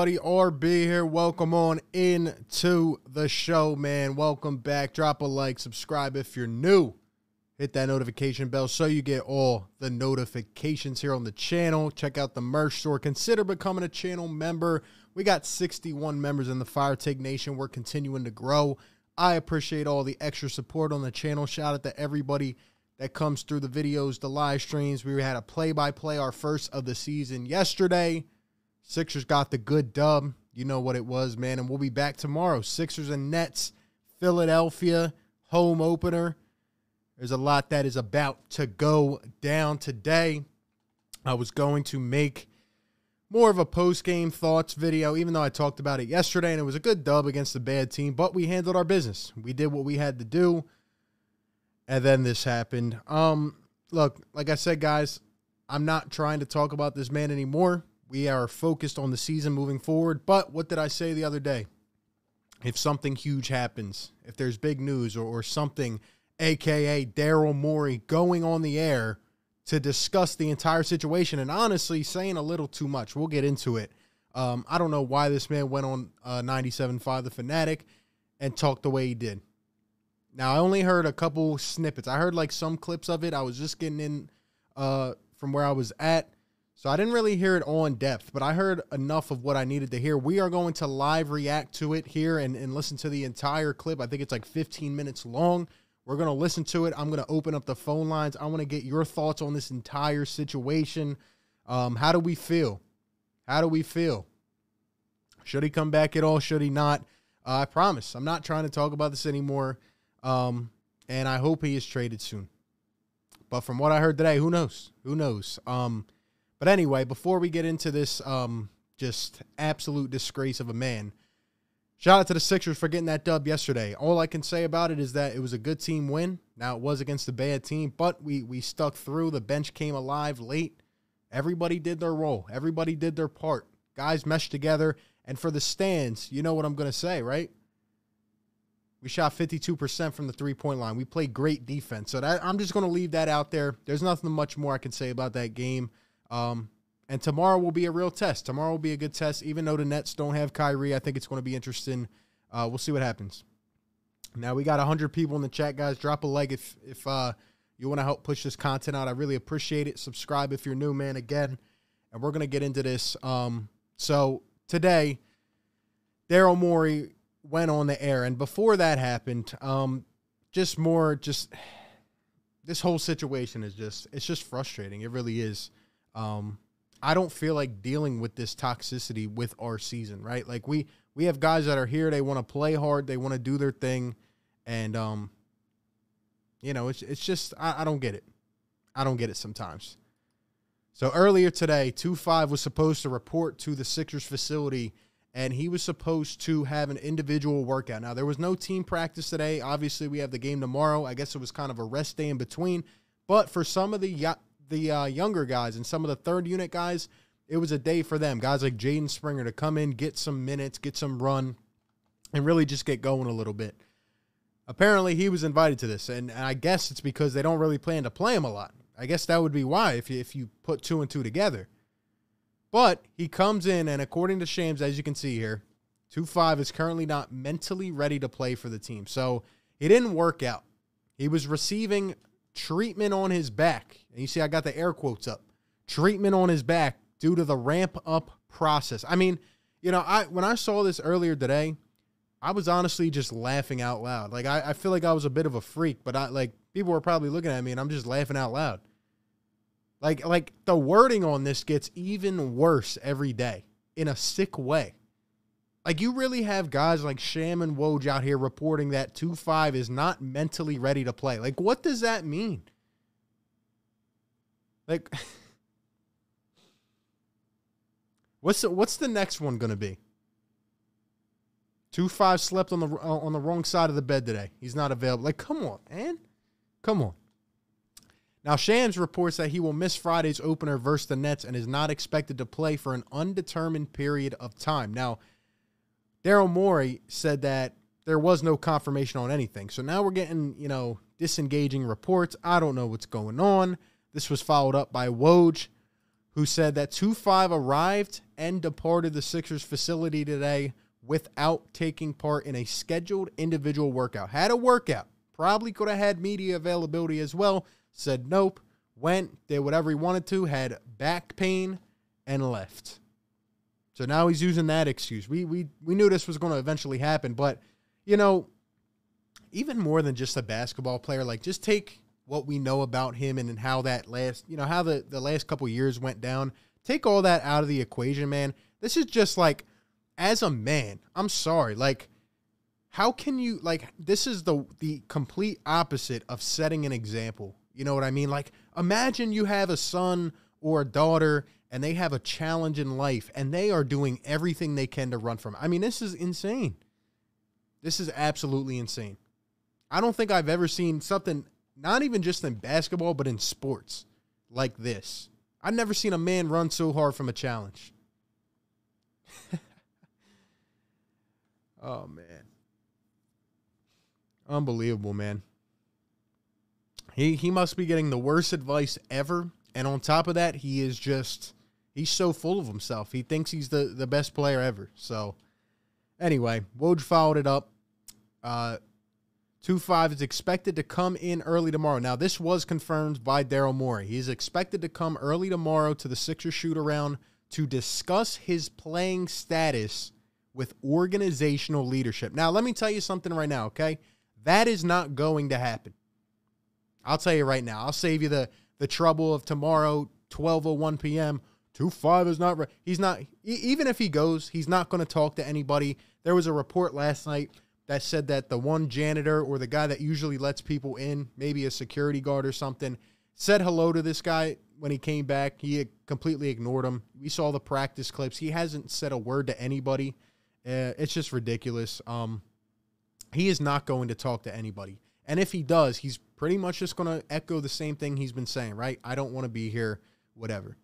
everybody? RB here. Welcome on into the show, man. Welcome back. Drop a like, subscribe if you're new. Hit that notification bell so you get all the notifications here on the channel. Check out the merch store. Consider becoming a channel member. We got 61 members in the Fire Take Nation. We're continuing to grow. I appreciate all the extra support on the channel. Shout out to everybody that comes through the videos, the live streams. We had a play by play, our first of the season yesterday. Sixers got the good dub. You know what it was, man. And we'll be back tomorrow. Sixers and Nets, Philadelphia, home opener. There's a lot that is about to go down today. I was going to make more of a post game thoughts video, even though I talked about it yesterday and it was a good dub against a bad team, but we handled our business. We did what we had to do. And then this happened. Um, look, like I said, guys, I'm not trying to talk about this man anymore. We are focused on the season moving forward. But what did I say the other day? If something huge happens, if there's big news or, or something, aka Daryl Morey going on the air to discuss the entire situation and honestly saying a little too much. We'll get into it. Um, I don't know why this man went on uh, 97.5 The Fanatic and talked the way he did. Now, I only heard a couple snippets. I heard like some clips of it. I was just getting in uh, from where I was at. So I didn't really hear it all in depth, but I heard enough of what I needed to hear. We are going to live react to it here and, and listen to the entire clip. I think it's like 15 minutes long. We're going to listen to it. I'm going to open up the phone lines. I want to get your thoughts on this entire situation. Um, how do we feel? How do we feel? Should he come back at all? Should he not? Uh, I promise. I'm not trying to talk about this anymore. Um, and I hope he is traded soon. But from what I heard today, who knows? Who knows? Um, but anyway, before we get into this um, just absolute disgrace of a man, shout out to the Sixers for getting that dub yesterday. All I can say about it is that it was a good team win. Now it was against a bad team, but we we stuck through. The bench came alive late. Everybody did their role. Everybody did their part. Guys meshed together. And for the stands, you know what I'm to say, right? We shot 52% from the three point line. We played great defense. So that, I'm just going to leave that out there. There's nothing much more I can say about that game. Um, and tomorrow will be a real test. Tomorrow will be a good test. Even though the Nets don't have Kyrie, I think it's going to be interesting. Uh, we'll see what happens. Now we got 100 people in the chat, guys. Drop a like if if uh, you want to help push this content out. I really appreciate it. Subscribe if you're new, man. Again, and we're gonna get into this. Um, so today, Daryl Morey went on the air, and before that happened, um, just more, just this whole situation is just it's just frustrating. It really is. Um, I don't feel like dealing with this toxicity with our season, right? Like we we have guys that are here, they want to play hard, they want to do their thing, and um, you know, it's it's just I, I don't get it. I don't get it sometimes. So earlier today, 2-5 was supposed to report to the Sixers facility and he was supposed to have an individual workout. Now, there was no team practice today. Obviously, we have the game tomorrow. I guess it was kind of a rest day in between. But for some of the the uh, younger guys and some of the third unit guys, it was a day for them. Guys like Jaden Springer to come in, get some minutes, get some run, and really just get going a little bit. Apparently, he was invited to this, and I guess it's because they don't really plan to play him a lot. I guess that would be why if you, if you put two and two together. But he comes in, and according to Shams, as you can see here, 2 5 is currently not mentally ready to play for the team. So he didn't work out. He was receiving treatment on his back. And you see, I got the air quotes up treatment on his back due to the ramp up process. I mean, you know, I when I saw this earlier today, I was honestly just laughing out loud. Like I, I feel like I was a bit of a freak, but I like people were probably looking at me and I'm just laughing out loud. Like like the wording on this gets even worse every day in a sick way. Like you really have guys like Sham and Woj out here reporting that 2-5 is not mentally ready to play. Like what does that mean? Like What's the, what's the next one going to be? 2-5 slept on the uh, on the wrong side of the bed today. He's not available. Like come on, man. Come on. Now, Shams reports that he will miss Friday's opener versus the Nets and is not expected to play for an undetermined period of time. Now, Daryl Morey said that there was no confirmation on anything. So now we're getting, you know, disengaging reports. I don't know what's going on. This was followed up by Woj, who said that 2 5 arrived and departed the Sixers facility today without taking part in a scheduled individual workout. Had a workout, probably could have had media availability as well said nope, went, did whatever he wanted to, had back pain, and left. So now he's using that excuse. We we we knew this was going to eventually happen, but you know, even more than just a basketball player, like just take what we know about him and how that last, you know, how the the last couple years went down. Take all that out of the equation, man. This is just like as a man, I'm sorry, like how can you like this is the the complete opposite of setting an example you know what I mean? Like, imagine you have a son or a daughter and they have a challenge in life and they are doing everything they can to run from it. I mean, this is insane. This is absolutely insane. I don't think I've ever seen something, not even just in basketball, but in sports like this. I've never seen a man run so hard from a challenge. oh, man. Unbelievable, man. He he must be getting the worst advice ever. And on top of that, he is just he's so full of himself. He thinks he's the, the best player ever. So anyway, Woj followed it up. Uh 2-5 is expected to come in early tomorrow. Now, this was confirmed by Daryl Morey. He is expected to come early tomorrow to the Sixers shoot around to discuss his playing status with organizational leadership. Now, let me tell you something right now, okay? That is not going to happen. I'll tell you right now. I'll save you the the trouble of tomorrow, 12:01 p.m. 2-5 is not right. He's not even if he goes, he's not going to talk to anybody. There was a report last night that said that the one janitor or the guy that usually lets people in, maybe a security guard or something, said hello to this guy when he came back. He completely ignored him. We saw the practice clips. He hasn't said a word to anybody. Uh, it's just ridiculous. Um, he is not going to talk to anybody. And if he does, he's pretty much just going to echo the same thing he's been saying, right? I don't want to be here, whatever.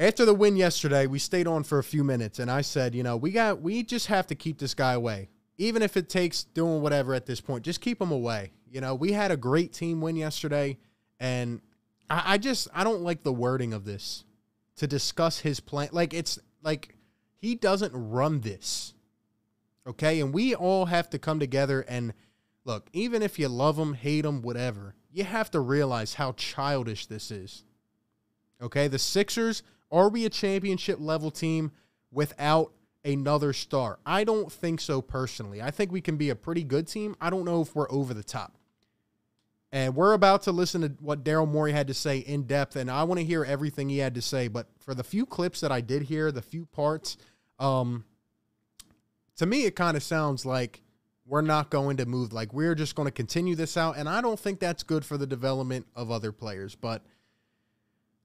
After the win yesterday, we stayed on for a few minutes and I said, you know, we got we just have to keep this guy away. Even if it takes doing whatever at this point, just keep him away. You know, we had a great team win yesterday and I, I just I don't like the wording of this to discuss his plan. Like it's like he doesn't run this. Okay? And we all have to come together and look, even if you love him, hate him, whatever, you have to realize how childish this is. Okay, the Sixers, are we a championship level team without another star? I don't think so personally. I think we can be a pretty good team. I don't know if we're over the top. And we're about to listen to what Daryl Morey had to say in depth, and I want to hear everything he had to say. But for the few clips that I did hear, the few parts, um, to me, it kind of sounds like we're not going to move. Like we're just going to continue this out. And I don't think that's good for the development of other players. But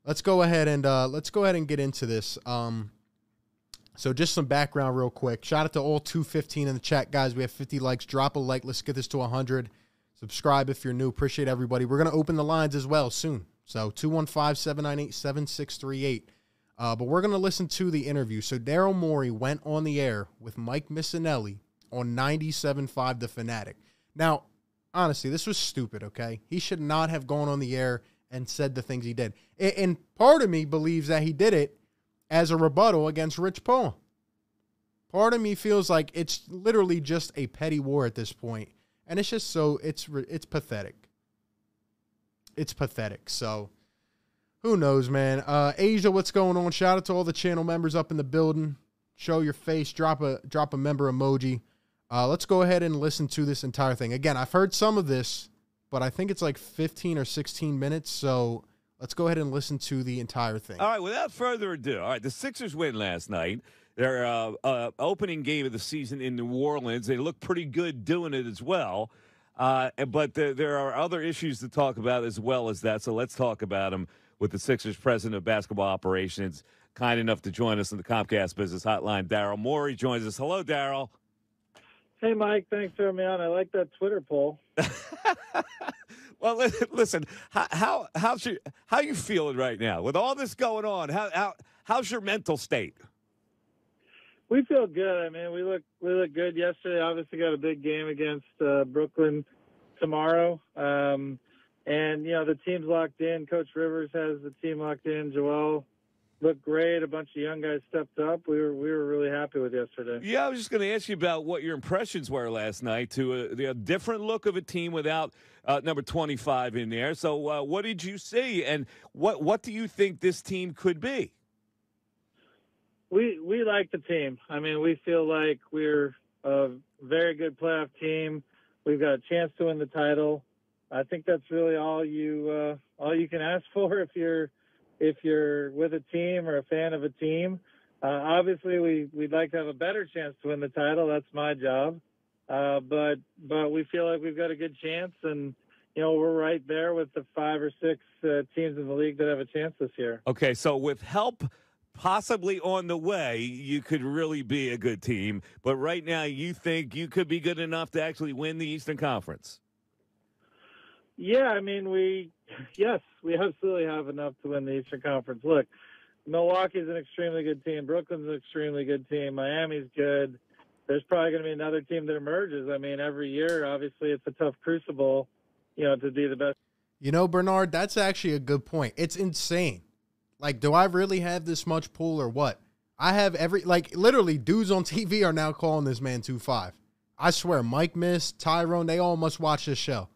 let's go ahead and uh, let's go ahead and get into this. Um, so just some background real quick. Shout out to all 215 in the chat, guys. We have 50 likes. Drop a like. Let's get this to 100. Subscribe if you're new. Appreciate everybody. We're going to open the lines as well soon. So 215 798 7638. Uh, but we're going to listen to the interview. So Daryl Morey went on the air with Mike Missanelli on 97.5 The Fanatic. Now, honestly, this was stupid, okay? He should not have gone on the air and said the things he did. And part of me believes that he did it as a rebuttal against Rich Paul. Part of me feels like it's literally just a petty war at this point, and it's just so it's it's pathetic. It's pathetic. So, who knows, man? Uh, Asia, what's going on? Shout out to all the channel members up in the building. Show your face. Drop a drop a member emoji. Uh, let's go ahead and listen to this entire thing. Again, I've heard some of this but I think it's like 15 or 16 minutes. So let's go ahead and listen to the entire thing. All right, without further ado, all right, the Sixers win last night. Their uh, uh, opening game of the season in New Orleans. They look pretty good doing it as well. Uh, but there, there are other issues to talk about as well as that. So let's talk about them with the Sixers president of basketball operations, kind enough to join us in the Comcast Business Hotline. Daryl Morey joins us. Hello, Daryl. Hey, Mike. Thanks for having me on. I like that Twitter poll. Well, listen, how how how's your, how you feeling right now with all this going on? How how how's your mental state? We feel good. I mean, we look we look good yesterday. Obviously, got a big game against uh, Brooklyn tomorrow, um, and you know the team's locked in. Coach Rivers has the team locked in. Joel looked great. A bunch of young guys stepped up. We were we were really happy with yesterday. Yeah, I was just going to ask you about what your impressions were last night to a, a different look of a team without uh, number 25 in there. So, uh, what did you see, and what what do you think this team could be? we we like the team. I mean, we feel like we're a very good playoff team. We've got a chance to win the title. I think that's really all you uh, all you can ask for if you're if you're with a team or a fan of a team. Uh, obviously, we we'd like to have a better chance to win the title. That's my job. Uh, but but we feel like we've got a good chance, and you know we're right there with the five or six uh, teams in the league that have a chance this year. Okay, so with help possibly on the way, you could really be a good team. But right now, you think you could be good enough to actually win the Eastern Conference. Yeah, I mean, we, yes, we absolutely have enough to win the Eastern Conference. Look, Milwaukee's an extremely good team. Brooklyn's an extremely good team. Miami's good. There's probably going to be another team that emerges. I mean, every year, obviously, it's a tough crucible, you know, to be the best. You know, Bernard, that's actually a good point. It's insane. Like, do I really have this much pull or what? I have every like literally dudes on TV are now calling this man two five. I swear, Mike Miss, Tyrone, they all must watch this show.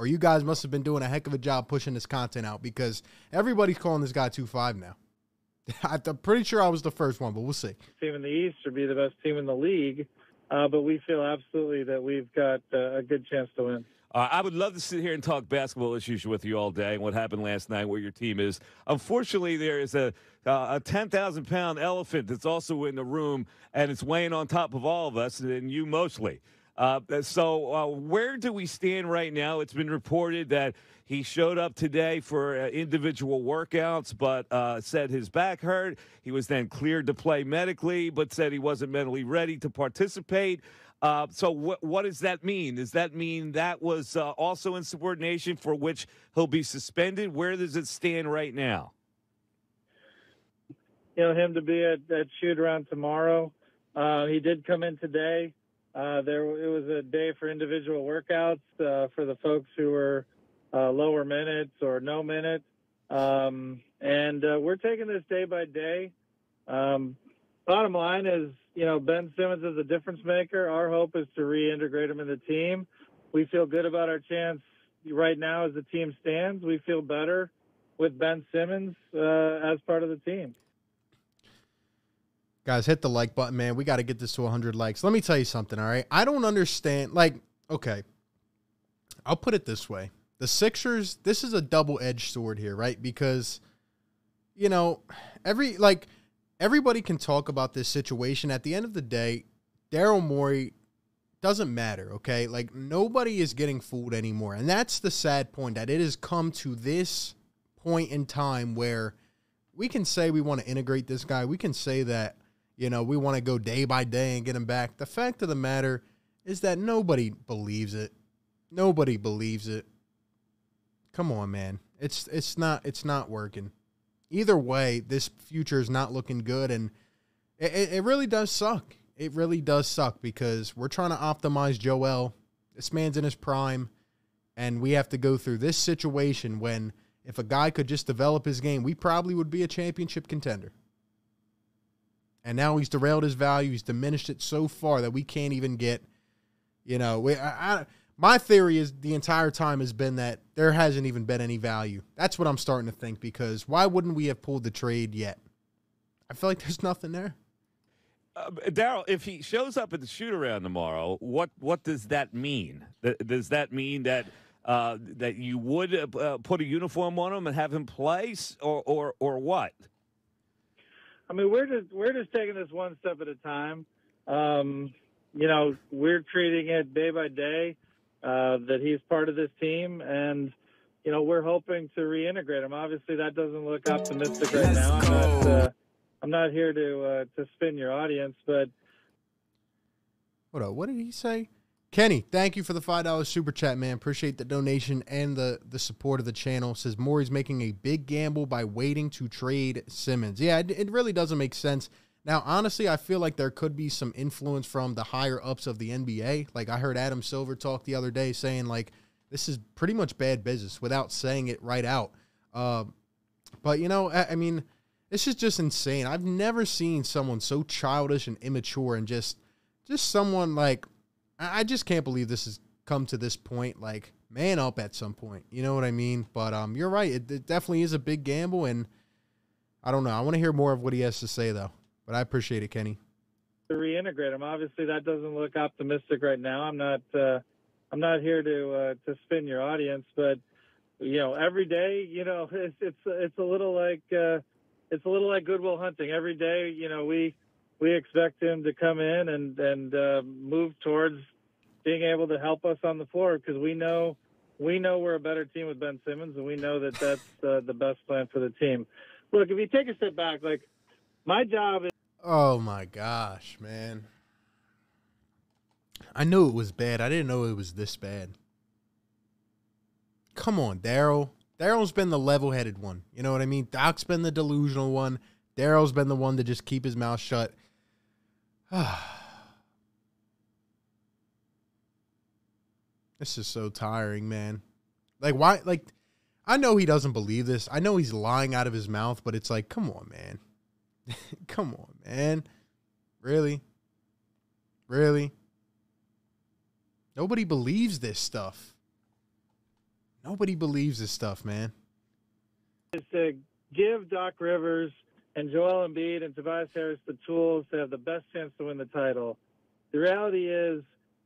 Or you guys must have been doing a heck of a job pushing this content out because everybody's calling this guy two five now. I'm pretty sure I was the first one, but we'll see. team in the East or be the best team in the league. Uh, but we feel absolutely that we've got uh, a good chance to win. Uh, I would love to sit here and talk basketball issues with you all day and what happened last night, where your team is. Unfortunately, there is a uh, a ten thousand pound elephant that's also in the room, and it's weighing on top of all of us, and you mostly. Uh, so, uh, where do we stand right now? It's been reported that he showed up today for uh, individual workouts, but uh, said his back hurt. He was then cleared to play medically, but said he wasn't mentally ready to participate. Uh, so, what what does that mean? Does that mean that was uh, also insubordination for which he'll be suspended? Where does it stand right now? you know him to be at, at shoot around tomorrow. He did come in today. Uh, there it was a day for individual workouts uh, for the folks who were uh, lower minutes or no minutes. um, and uh, we're taking this day by day. Um, bottom line is, you know, Ben Simmons is a difference maker. Our hope is to reintegrate him in the team. We feel good about our chance right now as the team stands. We feel better with Ben Simmons uh, as part of the team. Guys, hit the like button, man. We got to get this to 100 likes. Let me tell you something, all right? I don't understand. Like, okay, I'll put it this way. The Sixers, this is a double edged sword here, right? Because, you know, every, like, everybody can talk about this situation. At the end of the day, Daryl Morey doesn't matter, okay? Like, nobody is getting fooled anymore. And that's the sad point that it has come to this point in time where we can say we want to integrate this guy. We can say that, you know, we want to go day by day and get him back. The fact of the matter is that nobody believes it. Nobody believes it. Come on, man. It's it's not it's not working. Either way, this future is not looking good and it, it, really does suck. It really does suck because we're trying to optimize Joel. This man's in his prime and we have to go through this situation when if a guy could just develop his game, we probably would be a championship contender. And now he's derailed his value. He's diminished it so far that we can't even get, you know, we, I, I, my theory is the entire time has been that there hasn't even been any value. That's what I'm starting to think because why wouldn't we have pulled the trade yet? I feel like there's nothing there. Uh, Daryl, if he shows up at the shoot around tomorrow, what what does that mean? Th- Does that mean that uh, that you would uh, put a uniform on him and have him play, or or or what? I mean, we're just we're just taking this one step at a time. Um, you know, we're treating it day by day uh, that he's part of this team, and you know, we're hoping to reintegrate him. Obviously, that doesn't look optimistic right now. I'm not uh, I'm not here to uh, to spin your audience, but What up? What did he say? Kenny, thank you for the five dollars super chat, man. Appreciate the donation and the the support of the channel. Says Morey's making a big gamble by waiting to trade Simmons. Yeah, it, it really doesn't make sense. Now, honestly, I feel like there could be some influence from the higher ups of the NBA. Like I heard Adam Silver talk the other day saying like this is pretty much bad business without saying it right out. Um, but you know, I, I mean, this is just insane. I've never seen someone so childish and immature and just just someone like I just can't believe this has come to this point. Like, man up at some point. You know what I mean? But um, you're right. It, it definitely is a big gamble, and I don't know. I want to hear more of what he has to say, though. But I appreciate it, Kenny. to reintegrate him. Obviously, that doesn't look optimistic right now. I'm not uh, I'm not here to uh, to spin your audience, but you know, every day, you know, it's it's it's a little like uh, it's a little like Goodwill Hunting. Every day, you know, we we expect him to come in and and uh, move towards being able to help us on the floor because we know we know we're a better team with Ben Simmons, and we know that that's uh, the best plan for the team. Look, if you take a step back, like my job is Oh my gosh, man. I knew it was bad. I didn't know it was this bad. Come on, Daryl. Daryl's been the level headed one. You know what I mean? Doc's been the delusional one. Daryl's been the one to just keep his mouth shut. this is so tiring, man. Like, why? Like, I know he doesn't believe this. I know he's lying out of his mouth, but it's like, come on, man. Come on, man. Really? Really? Nobody believes this stuff. Nobody believes this stuff, man. is to give Doc Rivers and Joel Embiid and Tobias Harris the tools to have the best chance to win the title. The reality is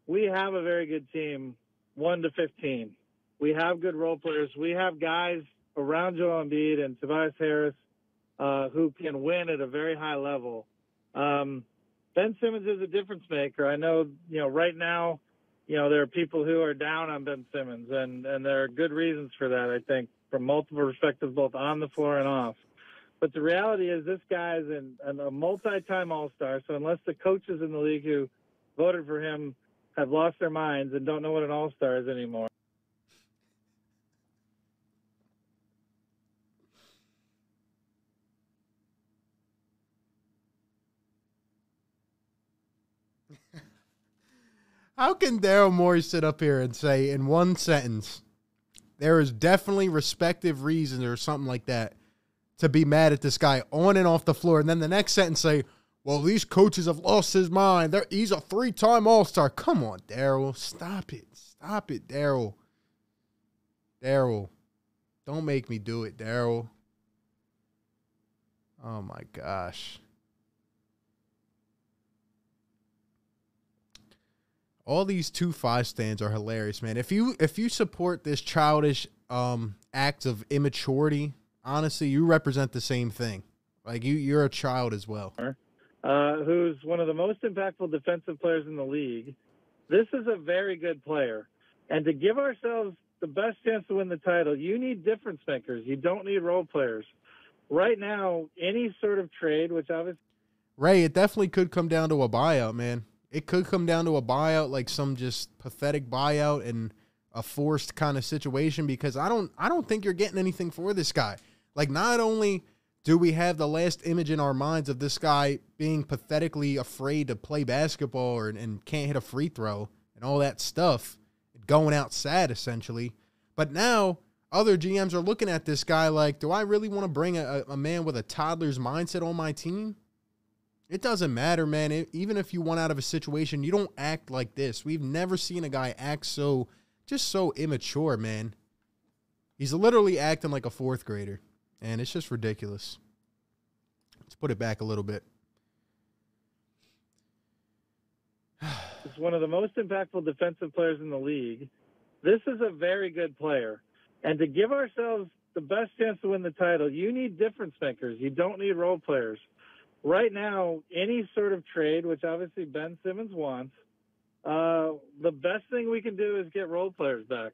we have a very good team, 1 to 15. We have good role players. We have guys around Joel Embiid and Tobias Harris uh, who can win at a very high level. Um, ben Simmons is a difference maker. I know, you know, right now, you know, there are people who are down on Ben Simmons, and, and there are good reasons for that, I think, from multiple perspectives, both on the floor and off. But the reality is, this guy's an, an, a multi time All Star, so unless the coaches in the league who voted for him have lost their minds and don't know what an All Star is anymore, How can Daryl Morey sit up here and say in one sentence, there is definitely respective reasons or something like that to be mad at this guy on and off the floor, and then the next sentence say, well, these coaches have lost his mind. They're, he's a three time All Star. Come on, Daryl. Stop it. Stop it, Daryl. Daryl. Don't make me do it, Daryl. Oh my gosh. all these two five stands are hilarious, man. If you if you support this childish um act of immaturity, honestly, you represent the same thing. Like you you're a child as well. Uh, who's one of the most impactful defensive players in the league. This is a very good player. And to give ourselves the best chance to win the title, you need difference makers. You don't need role players. Right now, any sort of trade, which obviously Ray, it definitely could come down to a buyout, man. It could come down to a buyout, like some just pathetic buyout and a forced kind of situation because I don't I don't think you're getting anything for this guy. Like not only do we have the last image in our minds of this guy being pathetically afraid to play basketball or, and can't hit a free throw and all that stuff, going out sad essentially. But now other GMs are looking at this guy like, do I really want to bring a, a man with a toddler's mindset on my team? It doesn't matter, man. It, even if you want out of a situation, you don't act like this. We've never seen a guy act so, just so immature, man. He's literally acting like a fourth grader, and it's just ridiculous. Let's put it back a little bit. is one of the most impactful defensive players in the league. This is a very good player. And to give ourselves the best chance to win the title, you need difference makers. You don't need role players. Right now, any sort of trade, which obviously Ben Simmons wants, uh, the best thing we can do is get role players back.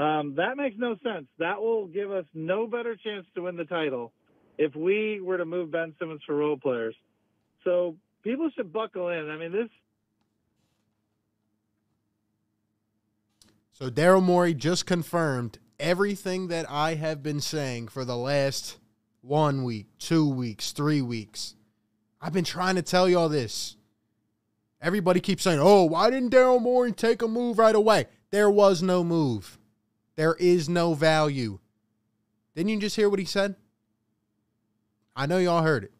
Um, that makes no sense. That will give us no better chance to win the title if we were to move Ben Simmons for role players. So people should buckle in. I mean, this So Daryl Morey just confirmed everything that I have been saying for the last one week, two weeks, three weeks. I've been trying to tell y'all this. Everybody keeps saying, oh, why didn't Daryl Morey take a move right away? There was no move. There is no value. Didn't you just hear what he said? I know y'all heard it.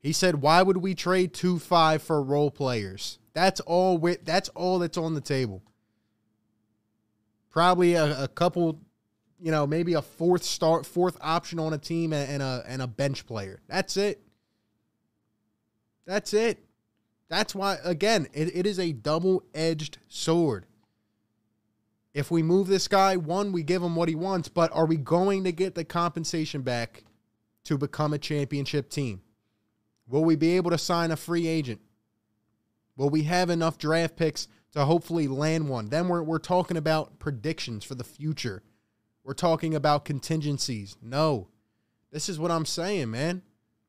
He said, "Why would we trade two five for role players? That's all. we that's all that's on the table. Probably a, a couple, you know, maybe a fourth start, fourth option on a team, and, and a and a bench player. That's it. That's it. That's why. Again, it, it is a double edged sword. If we move this guy, one, we give him what he wants, but are we going to get the compensation back to become a championship team? Will we be able to sign a free agent? Will we have enough draft picks to hopefully land one? Then we're, we're talking about predictions for the future. We're talking about contingencies. No. This is what I'm saying, man.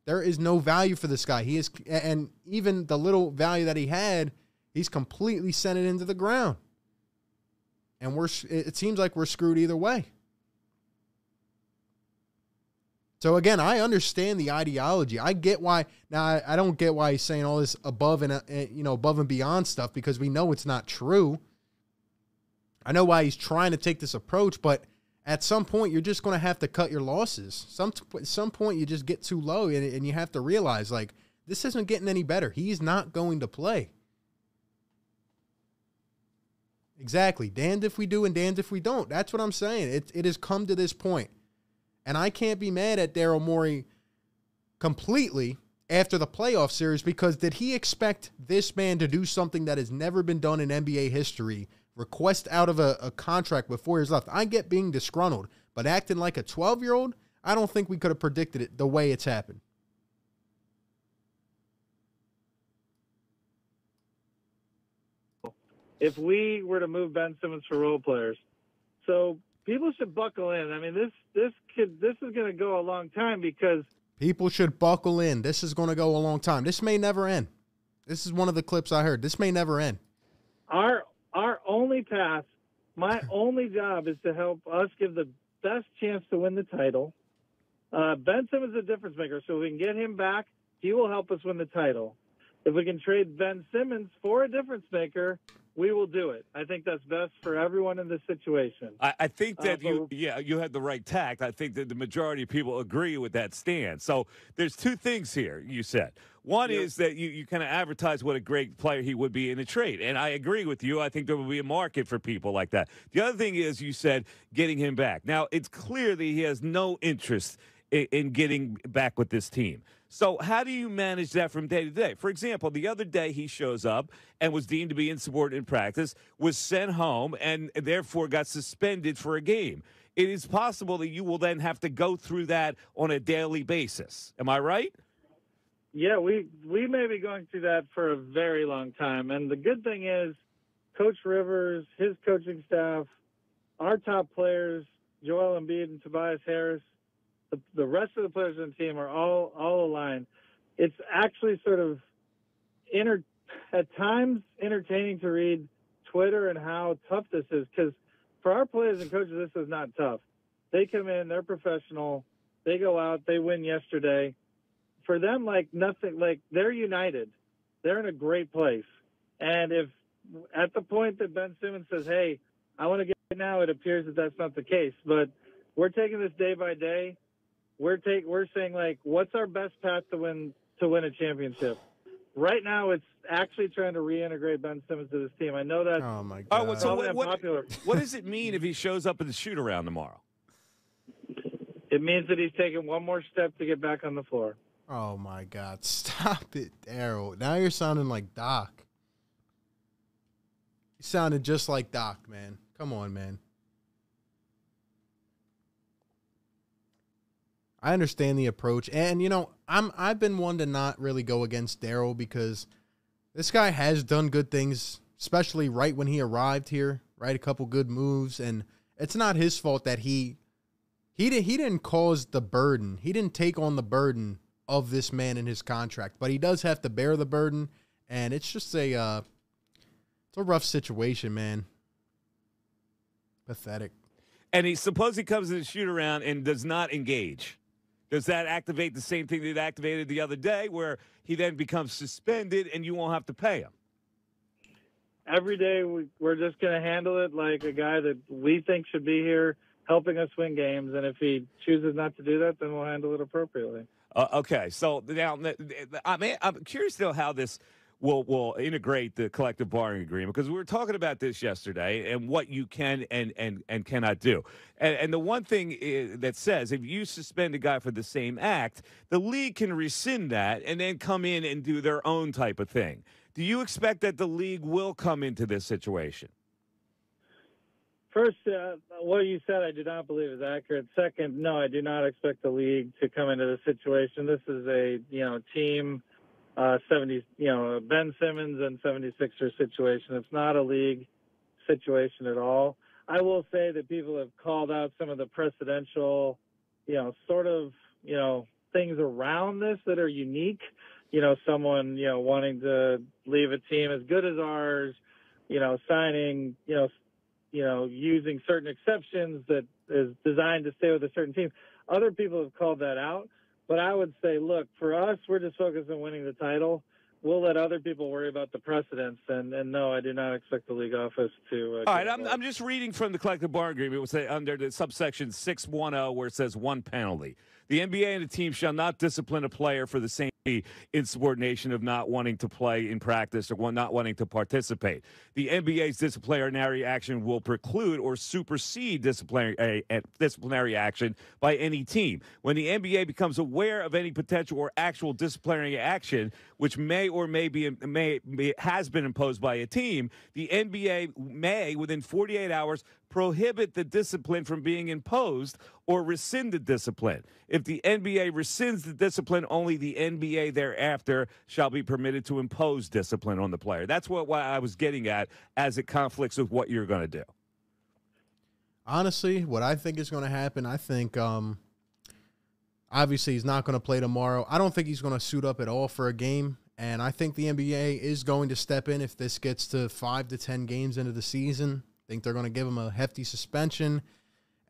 There is no value for this guy. He is, and even the little value that he had, he's completely sent it into the ground. And we're, it seems like we're screwed either way. So again, I understand the ideology. I get why. Now I, I don't get why he's saying all this above and uh, you know above and beyond stuff because we know it's not true. I know why he's trying to take this approach, but at some point you're just going to have to cut your losses. Some some point you just get too low, and, and you have to realize like this isn't getting any better. He's not going to play. Exactly. Damned if we do and damned if we don't. That's what I'm saying. It, it has come to this point. And I can't be mad at Daryl Morey completely after the playoff series because did he expect this man to do something that has never been done in NBA history? Request out of a, a contract with four years left. I get being disgruntled, but acting like a 12 year old, I don't think we could have predicted it the way it's happened. If we were to move Ben Simmons for role players. So people should buckle in. I mean, this this could this is going to go a long time because people should buckle in. This is going to go a long time. This may never end. This is one of the clips I heard. This may never end. Our our only path, my only job is to help us give the best chance to win the title. Uh, ben Simmons is a difference maker, so if we can get him back, he will help us win the title. If we can trade Ben Simmons for a difference maker, we will do it. I think that's best for everyone in this situation. I, I think Uh, that but- you, yeah, you had the right tact. I think that the majority of people agree with that stand. So there's two things here. You said one Yeah. is that you, you kind of advertise what a great player he would be in a trade, and I agree with you. I think there will be a market for people like that. The other thing is you said getting him back. Now it's clear that he has no interest in, in getting back with this team. So how do you manage that from day to day? For example, the other day he shows up and was deemed to be insubordinate in practice, was sent home, and therefore got suspended for a game. It is possible that you will then have to go through that on a daily basis. Am I right? Yeah, we we may be going through that for a very long time. And the good thing is, Coach Rivers, his coaching staff, our top players, Joel Embiid and Tobias Harris, the, the rest of the players on the team are all all aligned. It's actually sort of inter, at times entertaining to read Twitter and how tough this is because for our players and coaches, this is not tough. They come in, they're professional, they go out, they win yesterday for them, like nothing, like they're united. They're in a great place. And if at the point that Ben Simmons says, "Hey, I want to get now," it appears that that's not the case. But we're taking this day by day. We're take we're saying like, what's our best path to win to win a championship? Right now, it's actually trying to reintegrate Ben Simmons to this team. I know that Oh my god! right, well, so what, what, unpopular. what does it mean if he shows up at the shoot around tomorrow? It means that he's taking one more step to get back on the floor. oh my god! Stop it, Daryl. Now you're sounding like Doc. You sounded just like Doc, man. Come on, man. I understand the approach, and you know, I'm I've been one to not really go against Daryl because this guy has done good things, especially right when he arrived here. Right, a couple good moves, and it's not his fault that he he did he didn't cause the burden. He didn't take on the burden of this man in his contract, but he does have to bear the burden, and it's just a uh, it's a rough situation, man. Pathetic. And he suppose he comes in the shoot around and does not engage. Does that activate the same thing that activated the other day, where he then becomes suspended and you won't have to pay him? Every day we, we're just going to handle it like a guy that we think should be here helping us win games. And if he chooses not to do that, then we'll handle it appropriately. Uh, okay, so now I mean, I'm curious though how this will will integrate the collective bargaining agreement because we were talking about this yesterday and what you can and and and cannot do. And, and the one thing is, that says if you suspend a guy for the same act, the league can rescind that and then come in and do their own type of thing. Do you expect that the league will come into this situation? First, uh, what you said I do not believe is accurate. Second, no, I do not expect the league to come into this situation. This is a you know team uh, 70 you know Ben Simmons and 76er situation. It's not a league situation at all. I will say that people have called out some of the precedential, you know, sort of you know things around this that are unique. You know, someone you know wanting to leave a team as good as ours. You know, signing you know you know, using certain exceptions that is designed to stay with a certain team. Other people have called that out, but I would say, look, for us, we're just focused on winning the title. We'll let other people worry about the precedents, and, and no, I do not expect the league office to. Uh, All right, I'm, I'm just reading from the collective bargaining agreement. It say under the subsection 610, where it says one penalty. The NBA and the team shall not discipline a player for the same insubordination of not wanting to play in practice or not wanting to participate. The NBA's disciplinary action will preclude or supersede disciplinary, uh, disciplinary action by any team. When the NBA becomes aware of any potential or actual disciplinary action, which may or may be may, may has been imposed by a team, the NBA may, within 48 hours, prohibit the discipline from being imposed or rescind the discipline. If the NBA rescinds the discipline, only the NBA thereafter shall be permitted to impose discipline on the player. That's what, what I was getting at as it conflicts with what you're going to do. Honestly, what I think is going to happen, I think um, obviously he's not going to play tomorrow. I don't think he's going to suit up at all for a game. And I think the NBA is going to step in if this gets to five to 10 games into the season think they're going to give him a hefty suspension.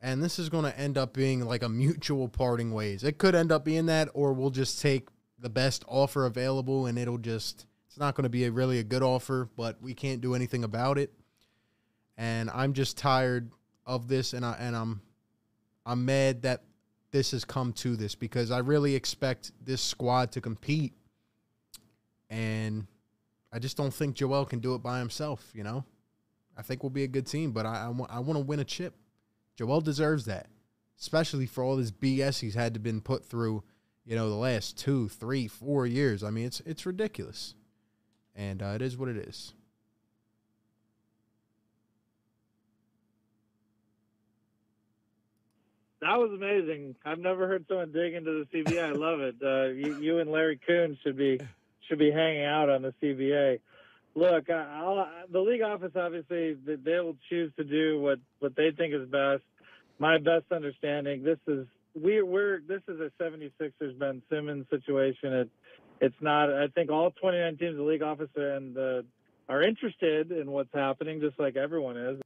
And this is going to end up being like a mutual parting ways. It could end up being that, or we'll just take the best offer available and it'll just, it's not going to be a really a good offer, but we can't do anything about it. And I'm just tired of this and I and I'm I'm mad that this has come to this because I really expect this squad to compete. And I just don't think Joel can do it by himself, you know? I think we'll be a good team, but I, I, want, I want to win a chip. Joel deserves that, especially for all this BS he's had to been put through, you know, the last two, three, four years. I mean, it's it's ridiculous, and uh, it is what it is. That was amazing. I've never heard someone dig into the CBA. I love it. Uh, you, you and Larry Coon should be should be hanging out on the CBA. Look, I'll, the league office obviously they will choose to do what what they think is best. My best understanding, this is we we're this is a 76ers Ben Simmons situation. It it's not. I think all 29 teams, the league office and the are interested in what's happening, just like everyone is.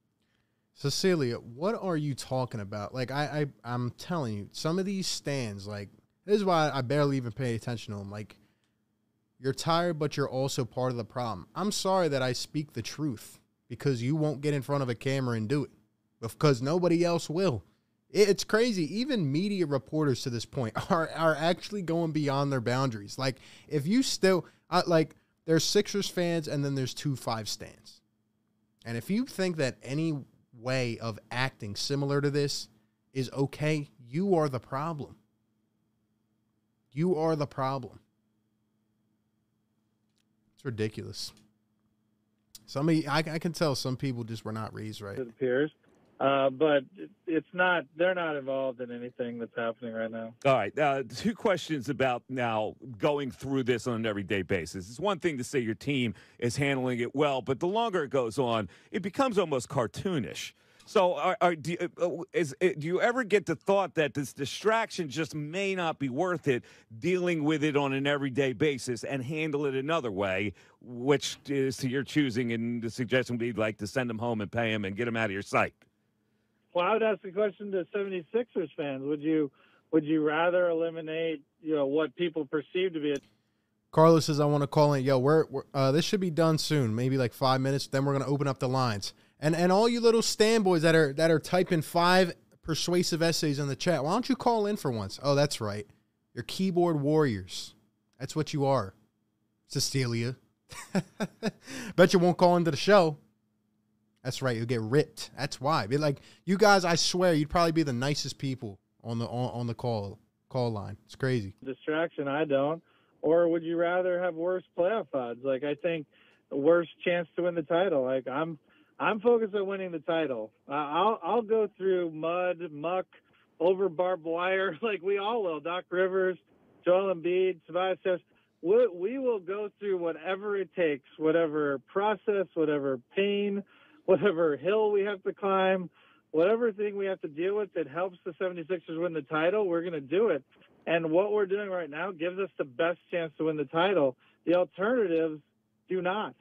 Cecilia, what are you talking about? Like I, I I'm telling you, some of these stands, like this is why I barely even pay attention to them. Like you're tired, but you're also part of the problem. I'm sorry that I speak the truth because you won't get in front of a camera and do it because nobody else will. It's crazy. Even media reporters to this point are are actually going beyond their boundaries. Like if you still like there's Sixers fans and then there's two five stands. And if you think that any way of acting similar to this is okay, you are the problem. You are the problem. It's ridiculous. Somebody, I, I can tell some people just were not raised right. It appears, uh, but it's not. They're not involved in anything that's happening right now. All right. Uh, two questions about now going through this on an everyday basis. It's one thing to say your team is handling it well, but the longer it goes on, it becomes almost cartoonish. So, are, are, do, you, uh, is, uh, do you ever get the thought that this distraction just may not be worth it dealing with it on an everyday basis and handle it another way, which is to your choosing? And the suggestion would be like to send them home and pay them and get them out of your sight. Well, I would ask the question to 76ers fans: Would you would you rather eliminate you know what people perceive to be a Carlos says, I want to call in. Yo, we're, we're uh, this should be done soon, maybe like five minutes. Then we're gonna open up the lines. And and all you little standboys that are that are typing five persuasive essays in the chat, why don't you call in for once? Oh, that's right. You're keyboard warriors. That's what you are. Cecilia. Bet you won't call into the show. That's right. You'll get ripped. That's why. Be like you guys. I swear, you'd probably be the nicest people on the on, on the call call line. It's crazy. distraction? I don't. Or would you rather have worse playoff odds? Like I think the worst chance to win the title. Like I'm I'm focused on winning the title. Uh, I'll I'll go through mud, muck, over barbed wire like we all will. Doc Rivers, Joel Embiid, Tobias Harris. We, we will go through whatever it takes, whatever process, whatever pain, whatever hill we have to climb, whatever thing we have to deal with that helps the 76ers win the title, we're going to do it. And what we're doing right now gives us the best chance to win the title. The alternatives do not.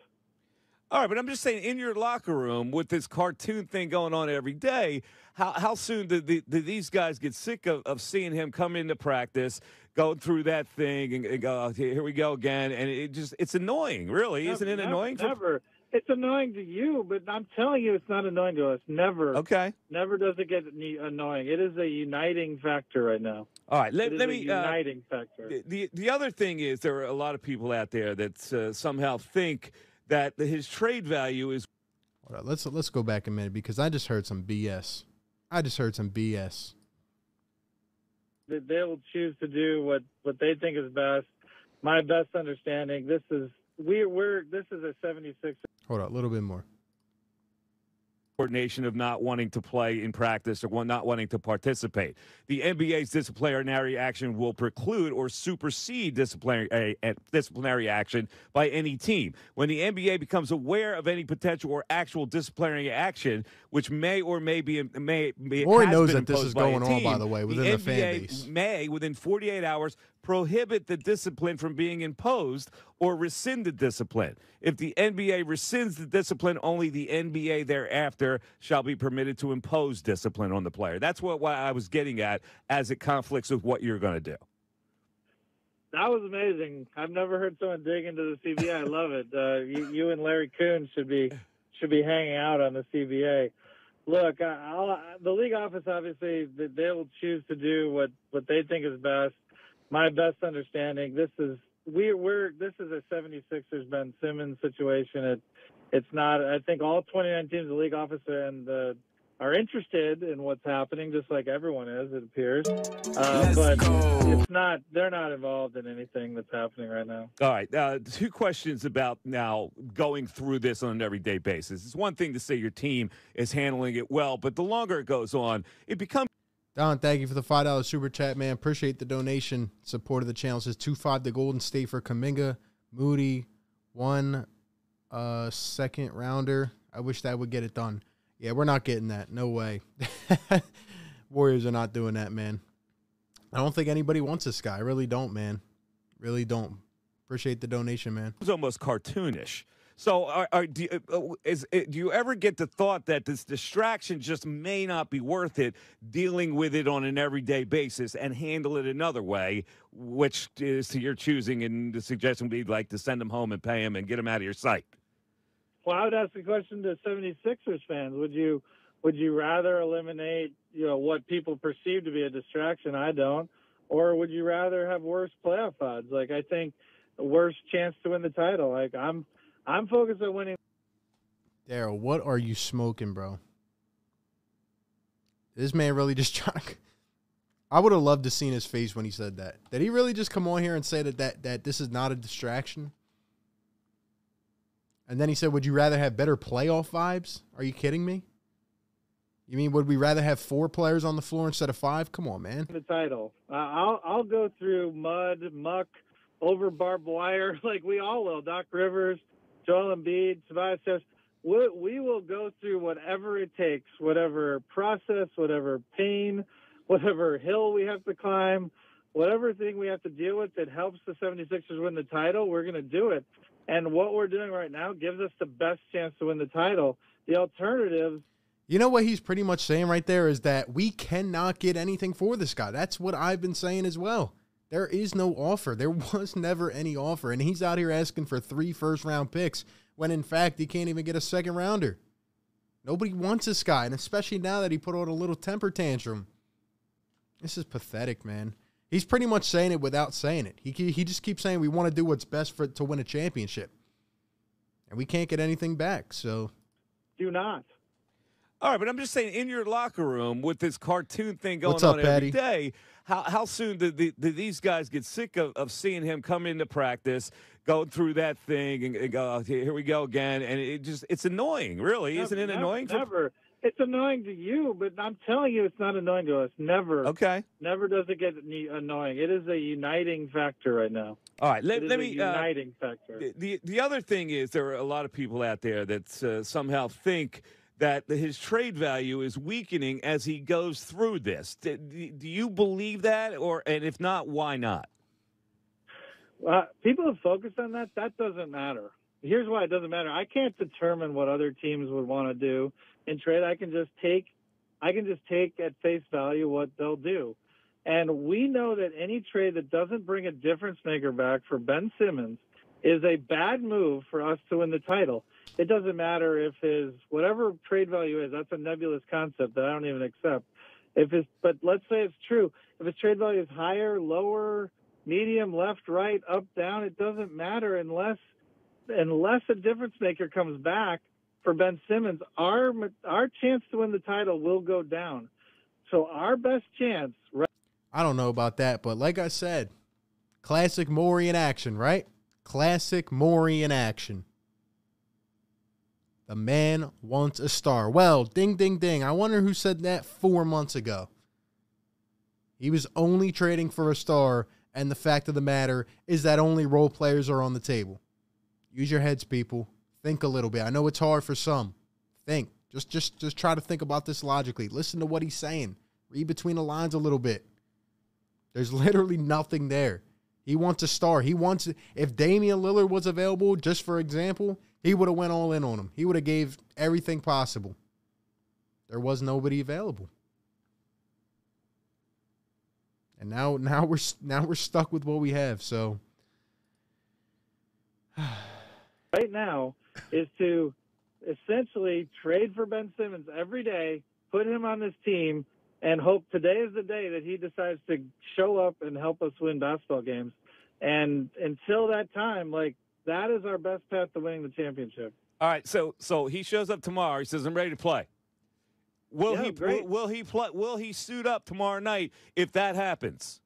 All right, but I'm just saying, in your locker room with this cartoon thing going on every day, how, how soon do, the, do these guys get sick of, of seeing him come into practice, go through that thing, and, and go, "Okay, here we go again? And it just, it's annoying, really. Isn't it Never- annoying? for- Never. It's annoying to you, but I'm telling you, it's not annoying to us. Never. Okay. Never does it get annoying. It is a uniting factor right now. All right. Let, let me. Uh, uniting factor. the, the the other thing is there are a lot of people out there that uh, somehow think that his trade value is Hold let's let's go back a minute because I just heard some BS. I just heard some BS. They they will choose to do what what they think is best. My best understanding. This is we we're this is a 76 Hold on, a little bit more. Coordination of not wanting to play in practice or not wanting to participate. The NBA's disciplinary action will preclude or supersede disciplinary uh, disciplinary action by any team. When the NBA becomes aware of any potential or actual disciplinary action, which may or may be may, may has knows that this is going on, by the way, within the fan NBA base. may within 48 hours prohibit the discipline from being imposed or rescind the discipline. If the NBA rescinds the discipline, only the NBA thereafter shall be permitted to impose discipline on the player. That's what, what I was getting at as it conflicts with what you're going to do. That was amazing. I've never heard someone dig into the CBA. I love it. Uh, you, you and Larry Coon should be should be hanging out on the CBA. Look, I'll, the league office obviously they will choose to do what what they think is best. My best understanding. This is we we're this is a 76ers Ben Simmons situation. It it's not. I think all 29 teams, the league officer and the are interested in what's happening, just like everyone is, it appears. Uh, but it's not. They're not involved in anything that's happening right now. All right. Uh, two questions about now going through this on an everyday basis. It's one thing to say your team is handling it well, but the longer it goes on, it becomes Don, thank you for the five dollar super chat, man. Appreciate the donation. Support of the channel says two five the Golden State for Kuminga, Moody, one uh second rounder. I wish that would get it done. Yeah, we're not getting that. No way. Warriors are not doing that, man. I don't think anybody wants this guy. I really don't, man. Really don't. Appreciate the donation, man. It was almost cartoonish. So, are, are, do, uh, is, uh, do you ever get the thought that this distraction just may not be worth it dealing with it on an everyday basis and handle it another way, which is to your choosing? And the suggestion would be like to send them home and pay them and get them out of your sight. Well, I would ask the question to 76ers fans. Would you would you rather eliminate you know what people perceive to be a distraction? I don't. Or would you rather have worse playoff odds? Like I think worst chance to win the title. Like I'm I'm focused on winning. Daryl, what are you smoking, bro? This man really just trying. I would have loved to seen his face when he said that. Did he really just come on here and say that that, that this is not a distraction? And then he said, Would you rather have better playoff vibes? Are you kidding me? You mean would we rather have four players on the floor instead of five? Come on, man. the title. Uh, I'll I'll go through mud, muck, over barbed wire like we all will. Doc Rivers, Joel Embiid, Tobias Harris. We, we will go through whatever it takes, whatever process, whatever pain, whatever hill we have to climb, whatever thing we have to deal with that helps the 76ers win the title, we're going to do it. And what we're doing right now gives us the best chance to win the title. The alternatives You know what he's pretty much saying right there is that we cannot get anything for this guy. That's what I've been saying as well. There is no offer. There was never any offer. And he's out here asking for three first round picks when in fact he can't even get a second rounder. Nobody wants this guy, and especially now that he put on a little temper tantrum. This is pathetic, man. He's pretty much saying it without saying it. He he just keeps saying we want to do what's best for to win a championship, and we can't get anything back. So do not. All right, but I'm just saying, in your locker room with this cartoon thing going What's up, on every Patty? day, how how soon do, the, do these guys get sick of, of seeing him come into practice, going through that thing, and, and go, "Okay, here we go again, and it just it's annoying, really, isn't it Never- annoying? For, Never. It's annoying to you, but I'm telling you, it's not annoying to us. Never. okay, Never does it get annoying. It is a uniting factor right now. all right. Let, It is let a me. Uh, uniting factor. the- the the other thing is there are a lot of people out there that uh, somehow think that his trade value is weakening as he goes through this. Do, do you believe that, or and if not, why not? Uh, people have focused on that. That doesn't matter. Here's why it doesn't matter. I can't determine what other teams would want to do in trade. I can just take, I can just take at face value what they'll do. And we know that any trade that doesn't bring a difference maker back for Ben Simmons is a bad move for us to win the title. It doesn't matter if his whatever trade value is. That's a nebulous concept that I don't even accept. If it's, but let's say it's true. If his trade value is higher, lower, medium, left, right, up, down, it doesn't matter unless unless a difference maker comes back for Ben Simmons. Our our chance to win the title will go down. So our best chance, right? I don't know about that, but like I said, classic Morey in action, right? Classic Morey in action. The man wants a star. Well, ding, ding, ding. I wonder who said that four months ago. He was only trading for a star, and the fact of the matter is that only role players are on the table. Use your heads, people. Think a little bit. I know it's hard for some. Think. Just just just try to think about this logically. Listen to what he's saying. Read between the lines a little bit. There's literally nothing there. He wants a star. He wants if Damian Lillard was available, just for example, he would have went all in on him. He would have gave everything possible. There was nobody available. And now now we're now we're stuck with what we have. So right now is to essentially trade for Ben Simmons every day, put him on this team, and hope today is the day that he decides to show up and help us win basketball games. And until that time, like that is our best path to winning the championship. All right, so so he shows up tomorrow. He says, "I'm ready to play." Will Yeah, he great. will, he play? Will he suit up tomorrow night if that happens?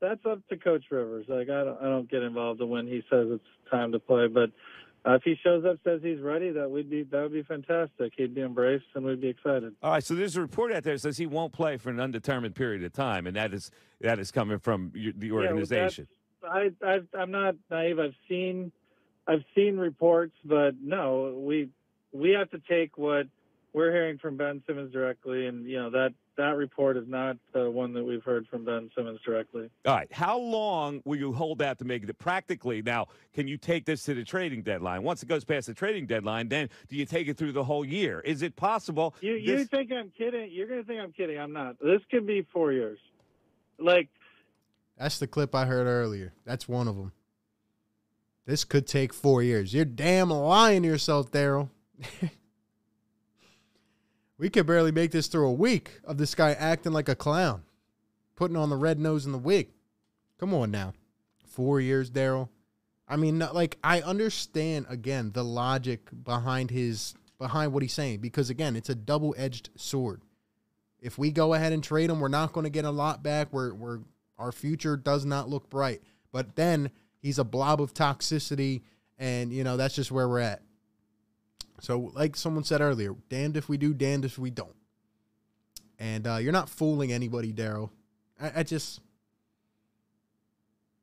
That's up to Coach Rivers. Like I don't, I don't get involved in when he says it's time to play, but uh, if he shows up, says he's ready, that would be that would be fantastic. He'd be embraced, and we'd be excited. All right, so there's a report out there that says he won't play for an undetermined period of time, and that is that is coming from your, the Yeah, well, organization. I, I I'm not naive. I've seen I've seen reports, but no, we we have to take what we're hearing from Ben Simmons directly, and you know that that report is not uh, one that we've heard from Ben Simmons directly. All right, how long will you hold out to make it practically? Now, can you take this to the trading deadline? Once it goes past the trading deadline, then do you take it through the whole year? Is it possible? You you this- think I'm kidding? You're gonna think I'm kidding. I'm not. This could be four years. Like that's the clip I heard earlier. That's one of them. This could take four years. You're damn lying to yourself, Daryl. we could barely make this through a week of this guy acting like a clown, putting on the red nose and the wig. Come on now. Four years, Daryl. I mean, like I understand again the logic behind his behind what he's saying because again, it's a double-edged sword. If we go ahead and trade him, we're not going to get a lot back. We're we're our future does not look bright. But then he's a blob of toxicity, and you know that's just where we're at. So, like someone said earlier, damned if we do, damned if we don't. And uh, you're not fooling anybody, Daryl. I, I just,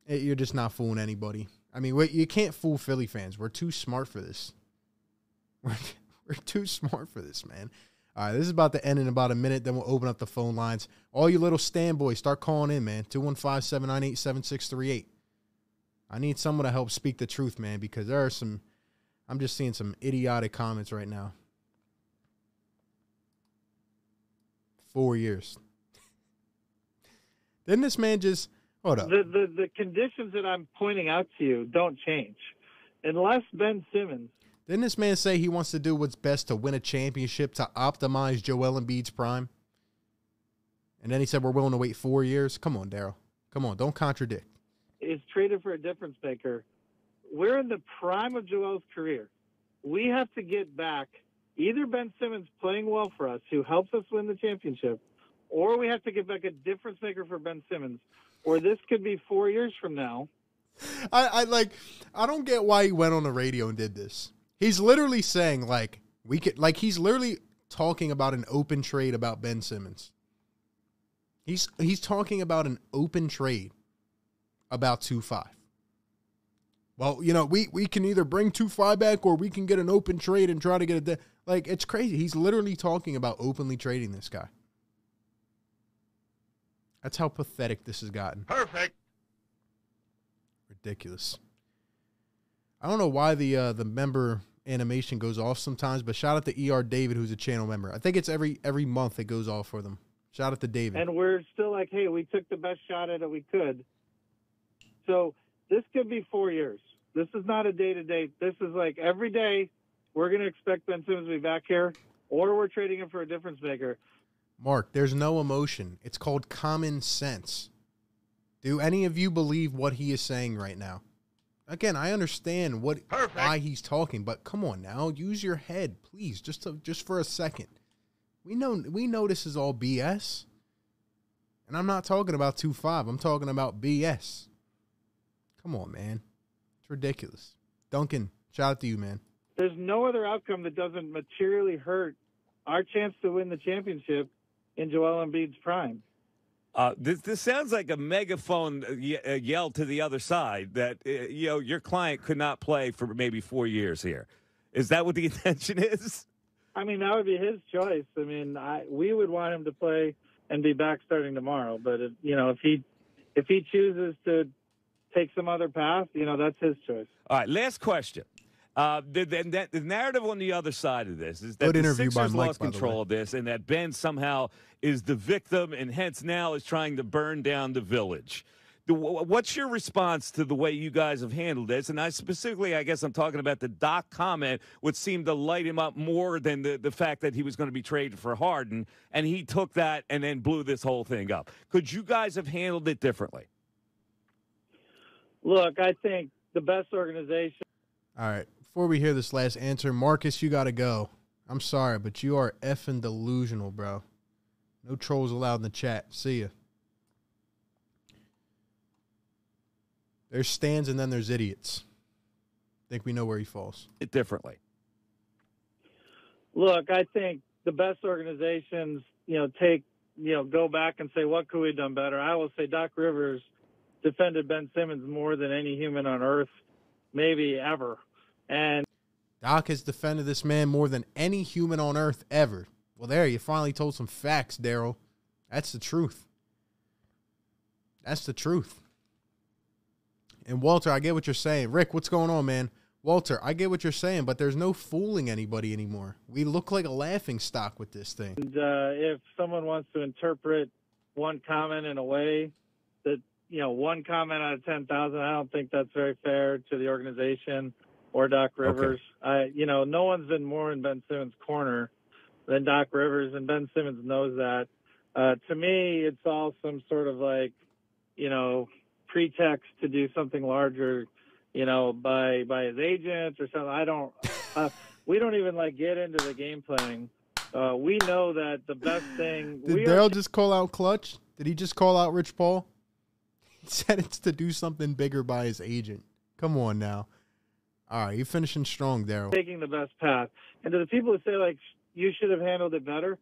eh, you're just not fooling anybody. I mean, you can't fool Philly fans. We're too smart for this. We're, we're too smart for this, man. All right, this is about to end in about a minute. Then we'll open up the phone lines. All you little stand boys, start calling in, man. 215 798 7638. I need someone to help speak the truth, man, because there are some, I'm just seeing some idiotic comments right now. Four years. Didn't this man just, hold up. The, the the conditions that I'm pointing out to you don't change, unless Ben Simmons. Didn't this man say he wants to do what's best to win a championship to optimize Joel Embiid's prime? And then he said we're willing to wait four years. Come on, Daryl. Come on, don't contradict. Is traded for a difference maker. We're in the prime of Joel's career. We have to get back either Ben Simmons playing well for us, who helps us win the championship, or we have to get back a difference maker for Ben Simmons, or this could be four years from now. I, I like I don't get why he went on the radio and did this. He's literally saying like we could like he's literally talking about an open trade about Ben Simmons. He's he's talking about an open trade about two five. Well, you know, we we can either bring two five back or we can get an open trade and try to get it. De- like it's crazy. He's literally talking about openly trading this guy. That's how pathetic this has gotten. Perfect. Ridiculous. I don't know why the uh, the member animation goes off sometimes, but shout out to ER David, who's a channel member. I think it's every every month it goes off for them. Shout out to David. And we're still like, hey, we took the best shot at it we could. So this could be four years. This is not a day to day. This is like every day we're going to expect Ben Simmons to be back here, or we're trading him for a difference maker. Mark, there's no emotion. It's called common sense. Do any of you believe what he is saying right now? Again, I understand what why he's talking, but come on now, use your head, please, just to, just for a second. We know we know this is all BS. And I'm not talking about 2-5. I'm talking about BS. Come on, man. It's ridiculous. Duncan, shout out to you, man. There's no other outcome that doesn't materially hurt our chance to win the championship in Joel Embiid's prime. Uh, this this sounds like a megaphone uh, ye- uh, yell to the other side that uh, you know your client could not play for maybe four years here. Is that what the intention is? I mean, that would be his choice. I mean, I we would want him to play and be back starting tomorrow. But if, you know, if he if he chooses to take some other path, you know, that's his choice. All right, last question. Uh, the, the, that- the narrative on the other side of this is that Good the interview by Sixers Mike, lost by control way. of this, and that Ben somehow is the victim, and hence now is trying to burn down the village. The- What's your response to the way you guys have handled this? And I specifically, I guess I'm talking about the Doc comment, which seemed to light him up more than the, the fact that he was going to be traded for Harden, and he took that and then blew this whole thing up. Could you guys have handled it differently? Look, I think the best organization All right. Before we hear this last answer, Marcus, you got to go. I'm sorry, but you are effing delusional, bro. No trolls allowed in the chat. See ya. There's stands and then there's idiots. think we know where he falls. It differently. look, I think the best organizations, you know, take, you know, go back and say, what could we have done better? I will say Doc Rivers defended Ben Simmons more than any human on earth, maybe ever. And Doc has defended this man more than any human on earth ever. Well, there, you finally told some facts, Daryl. That's the truth. That's the truth. And Walter, I get what you're saying. Rick, what's going on, man? Walter, I get what you're saying, but there's no fooling anybody anymore. We look like a laughing stock with this thing. uh, if someone wants to interpret one comment in a way that, you know, one comment out of 10,000, I don't think that's very fair to the organization or Doc Rivers. I, you know, no one's been more in Ben Simmons' corner than Doc Rivers, and Ben Simmons knows that. Uh, to me, it's all some sort of like, you know, pretext to do something larger, you know, by by his agents or something. I don't. Uh, we don't even like get into the game planning. Uh, we know that the best thing. Did Daryl just call out Klutch? Did he just call out Rich Paul? It's to do something bigger by his agent. Come on now. All right, you're finishing strong, Daryl. taking the best path. And to the people who say like you should have handled it better,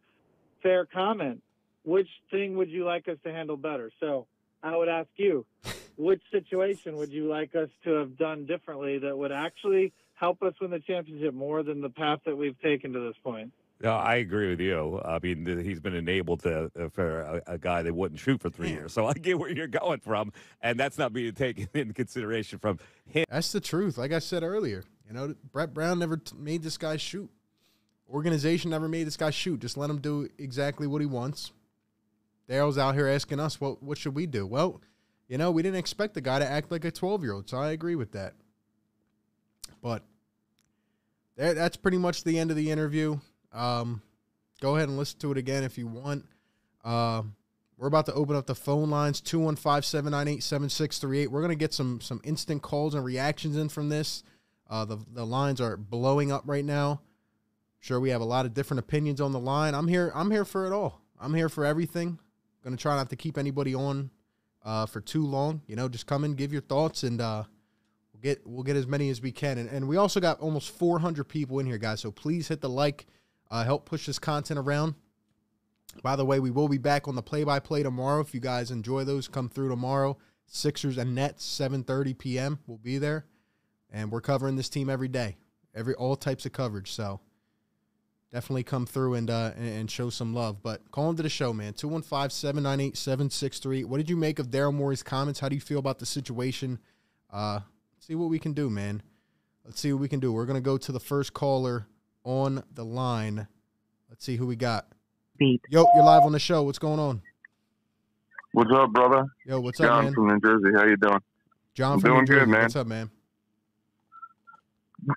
fair comment. Which thing would you like us to handle better? So I would ask you, which situation would you like us to have done differently that would actually help us win the championship more than the path that we've taken to this point? No, I agree with you. I mean, th- he's been enabled to uh, for a, a guy that wouldn't shoot for three years. So I get where you're going from, and that's not being taken into consideration from him. That's the truth. Like I said earlier, you know, Brett Brown never t- made this guy shoot. Organization never made this guy shoot. Just let him do exactly what he wants. Daryl's out here asking us, what what should we do? Well, you know, we didn't expect the guy to act like a 12 year old, so I agree with that. But that, that's pretty much the end of the interview. Um, go ahead and listen to it again if you want. Uh, we're about to open up the phone lines 215-798-7638. We're going to get some some instant calls and reactions in from this. Uh, the the lines are blowing up right now. Sure we have a lot of different opinions on the line. I'm here I'm here for it all. I'm here for everything. Going to try not to keep anybody on uh, for too long. You know, just come in, give your thoughts and uh, we'll get we'll get as many as we can. And, and we also got almost 400 people in here, guys. So please hit the like, uh, help push this content around. By the way, we will be back on the play-by-play tomorrow. If you guys enjoy those, come through tomorrow. Sixers and Nets, 7:30 p.m. We'll be there, and we're covering this team every day, every all types of coverage. So definitely come through and uh, and, show some love. But call into the show, man. 215-798-7638. What did you make of Daryl Morey's comments? How do you feel about the situation? Uh, see what we can do, man. Let's see what we can do. We're gonna go to the first caller on the line. Let's see who we got. beat. Yo, you're live on the show. What's going on? What's up, brother? Yo, what's up, John man? from New Jersey. How you doing? John I'm from New doing good, man. What's up, man?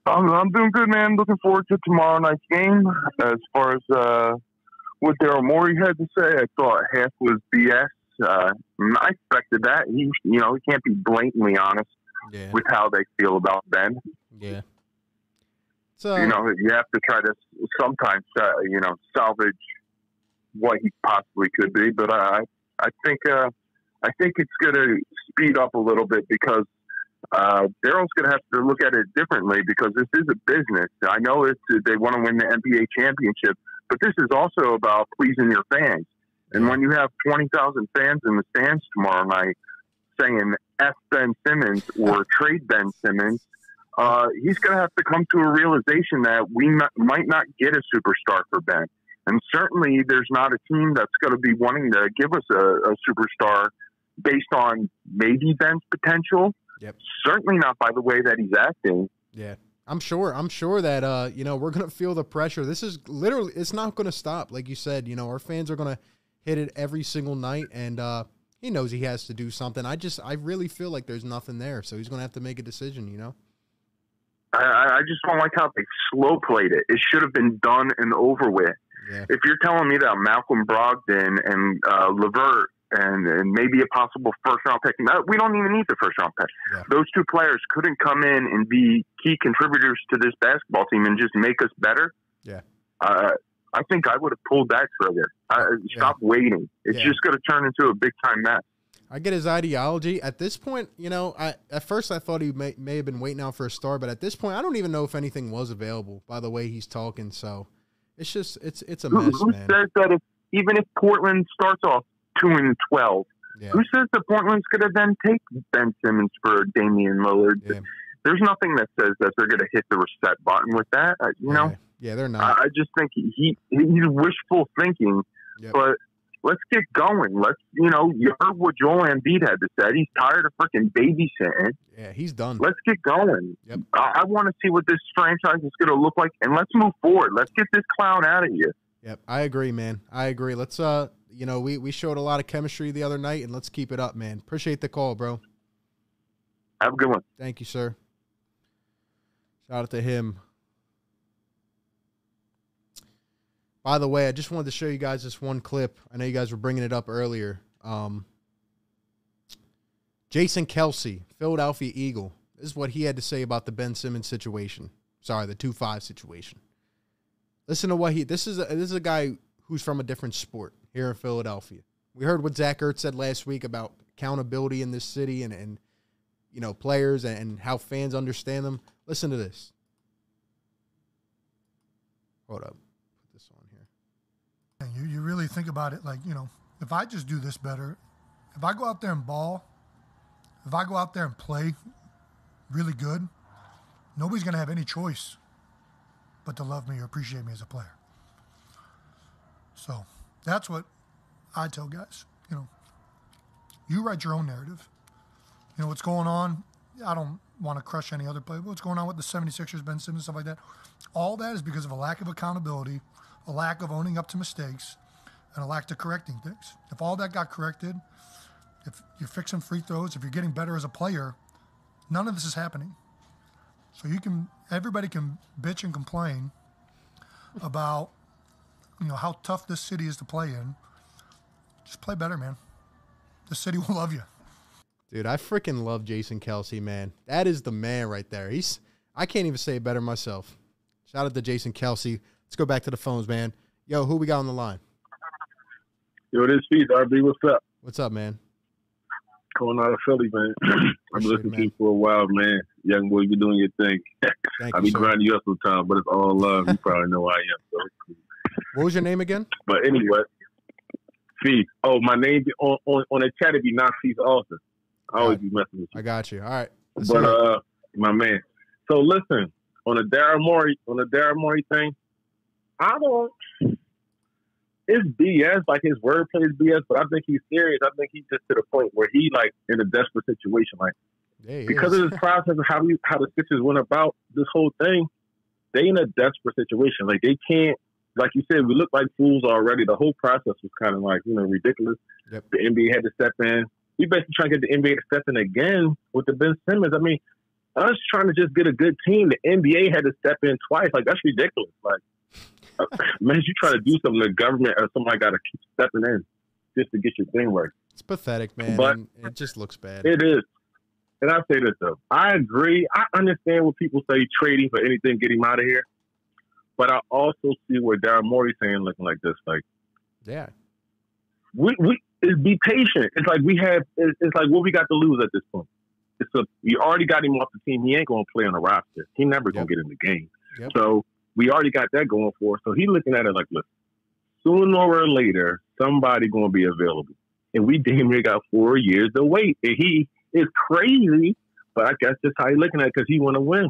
I'm, I'm doing good, man. Looking forward to tomorrow night's game. As far as uh, what Daryl Morey had to say, I thought half was BS. Uh, I expected that. He, you know, he can't be blatantly honest Yeah, with how they feel about Ben. yeah. So You know, you have to try to sometimes, uh, you know, salvage what he possibly could be. But I, I think, uh, I think it's going to speed up a little bit because uh, Daryl's going to have to look at it differently because this is a business. I know it's they want to win the NBA championship, but this is also about pleasing your fans. And when you have twenty thousand fans in the stands tomorrow night saying "F Ben Simmons" or "Trade Ben Simmons," uh, he's going to have to come to a realization that we not, might not get a superstar for Ben. And certainly, there's not a team that's going to be wanting to give us a, a superstar based on maybe Ben's potential. Yep. Certainly not by the way that he's acting. Yeah. I'm sure. I'm sure that uh, you know, we're gonna feel the pressure. This is literally it's not gonna stop. Like you said, you know, our fans are gonna hit it every single night and uh he knows he has to do something. I just I really feel like there's nothing there. So he's gonna have to make a decision, you know? I- I, just don't like how they slow played it. It should have been done and over with. Yeah. If you're telling me that Malcolm Brogdon and uh, Levert and, and maybe a possible first round pick, no, we don't even need the first round pick. Yeah. Those two players couldn't come in and be key contributors to this basketball team and just make us better. Yeah. Uh, I think I would have pulled that trigger. Uh, stop waiting. It's Yeah. just going to turn into a big time mess. I get his ideology. At this point, you know, I at first I thought he may, may have been waiting out for a star, but at this point, I don't even know if anything was available. By the way, he's talking, so it's just it's it's a Who, mess, who man. says that if even if Portland starts off two and twelve, Yeah, who says that Portland's going to then take Ben Simmons for Damian Lillard? yeah, There's nothing that says that they're going to hit the reset button with that. Uh, you know, yeah, yeah, they're I, not. I just think he, he he's wishful thinking. Yep. But let's get going. Let's you know, you heard what Joel Embiid had to say. He's tired of freaking babysitting. Yeah, he's done. Let's get going. Yep. I, I want to see what this franchise is going to look like, and let's move forward. Let's get this clown out of here. Yep, I agree, man. I agree. Let's uh, you know, we we showed a lot of chemistry the other night, and let's keep it up, man. Appreciate the call, bro. Have a good one. Thank you, sir. Shout out to him. By the way, I just wanted to show you guys this one clip. I know you guys were bringing it up earlier. Um, Jason Kelce, Philadelphia Eagle. This is what he had to say about the Ben Simmons situation. Sorry, the two five situation. Listen to what he. This is a, this is a guy who's from a different sport here in Philadelphia. We heard what Zach Ertz said last week about accountability in this city and and you know players and, and how fans understand them. Listen to this. Hold up, put this on here. And you, you really think about it like, you know, if I just do this better, if I go out there and ball, if I go out there and play really good, nobody's going to have any choice but to love me or appreciate me as a player. So that's what I tell guys. You know, you write your own narrative. You know, what's going on, I don't want to crush any other player, what's going on with the 76ers, Ben Simmons, stuff like that, all that is because of a lack of accountability, a lack of owning up to mistakes, and a lack of correcting things. If all that got corrected, if you're fixing free throws, if you're getting better as a player, none of this is happening. So you can, everybody can bitch and complain about, you know, how tough this city is to play in. Just play better, man. The city will love you. Dude, I freaking love Jason Kelce, man. That is the man right there. He's I can't even say it better myself. Shout out to Jason Kelce. Let's go back to the phones, man. Yo, who we got on the line? Yo, this Pete, RB, what's up? What's up, man? Calling out of Philly, man. I've been listening to you for a while, man. Young boy, you're doing your thing. I be grinding you up sometimes, but it's all love. You probably know I am. So. cool. What was your name again? But anyway, Fee. Oh, my name on on, on the chat. It be not Fee's Austin. I always be messing with you. I got you. All right. Let's But uh, my man. So listen, on the Daryl Morey on the Daryl Morey thing, I don't. It's BS. Like his wordplay is BS, but I think he's serious. I think he's just to the point where he like in a desperate situation. Like Yeah, because is. of this process of how we how the Sixers went about this whole thing, they in a desperate situation. Like they can't. Like you said, we look like fools already. The whole process was kind of like you know ridiculous. Yep. The NBA had to step in. We basically trying to get the NBA to step in again with the Ben Simmons. I mean, us trying to just get a good team. The NBA had to step in twice. Like that's ridiculous. Like man, you try to do something, the government or somebody got to keep stepping in just to get your thing right. It's pathetic, man. But- it just looks bad. It is. And I say this though. I agree. I understand what people say trading for anything, get him out of here. But I also see where Daryl Morey's saying looking like this. Like Yeah. we we is be patient. It's like we have it's, like what we got to lose at this point. It's a you already got him off the team. He ain't gonna play on the roster. He never gonna get in the game. Yep. So we already got that going for us. So he looking at it like, look, sooner or later, somebody gonna be available. And we damn near got four years to wait. And he is crazy, but I guess that's how he looking at it because he wanna win.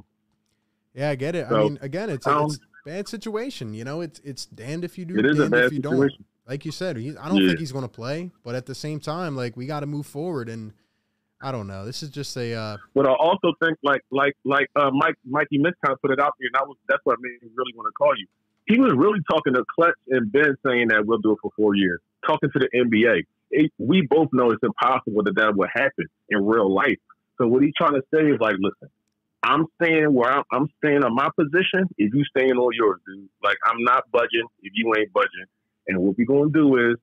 Yeah, I get it. I mean, again, it's a, um, it's bad situation. You know, it's it's damned if you do, It is a bad if you don't. situation. Like you said, he, I don't Yeah. think he's going to play, but at the same time, like we got to move forward. And I don't know. This is just a uh, But I also think like like like uh, Mike Mikey of put it out there, and that was that's what I made me really want to call you. He was really talking to Klutch and Ben, saying that we'll do it for four years. Talking to the NBA, it, we both know it's impossible that that would happen in real life. So what he's trying to say is like, listen, I'm staying where I'm, I'm staying on my position. If you staying on yours, dude, like I'm not budging. If you ain't budging, and what we're gonna do is,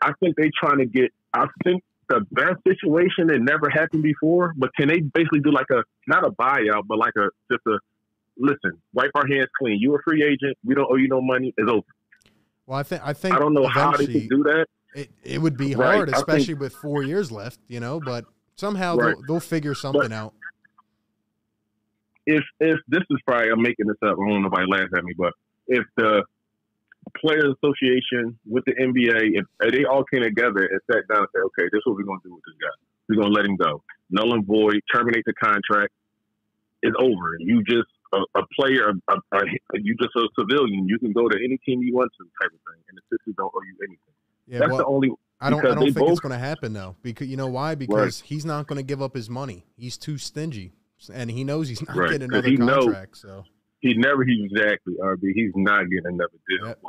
I think they trying to get. I think the best situation that never happened before, but can they basically do like a not a buyout, but like a just a listen, wipe our hands clean. You're a free agent. We don't owe you no money. It's over. well, I think I think I don't know how they can do that. it, it would be Right, hard, I think- especially with four years left. You know, but somehow Right. they'll, they'll figure something out. If if this is probably I'm making this up. I don't know if nobody laugh at me, but if the Players Association with the NBA, if, if they all came together and sat down and said, okay, this is what we're gonna do with this guy. We're gonna let him go, null and void, terminate the contract. It's over. You just a, a player, a, a, you just a civilian. You can go to any team you want to, type of thing, and the Sixers don't owe you anything. Yeah, That's well, the only. I don't I don't think it's going to happen though. Because you know why? Because he's not going to give up his money. He's too stingy, and he knows he's not Right, getting another contract. So He never. He exactly RB. He's not getting another deal. Yep.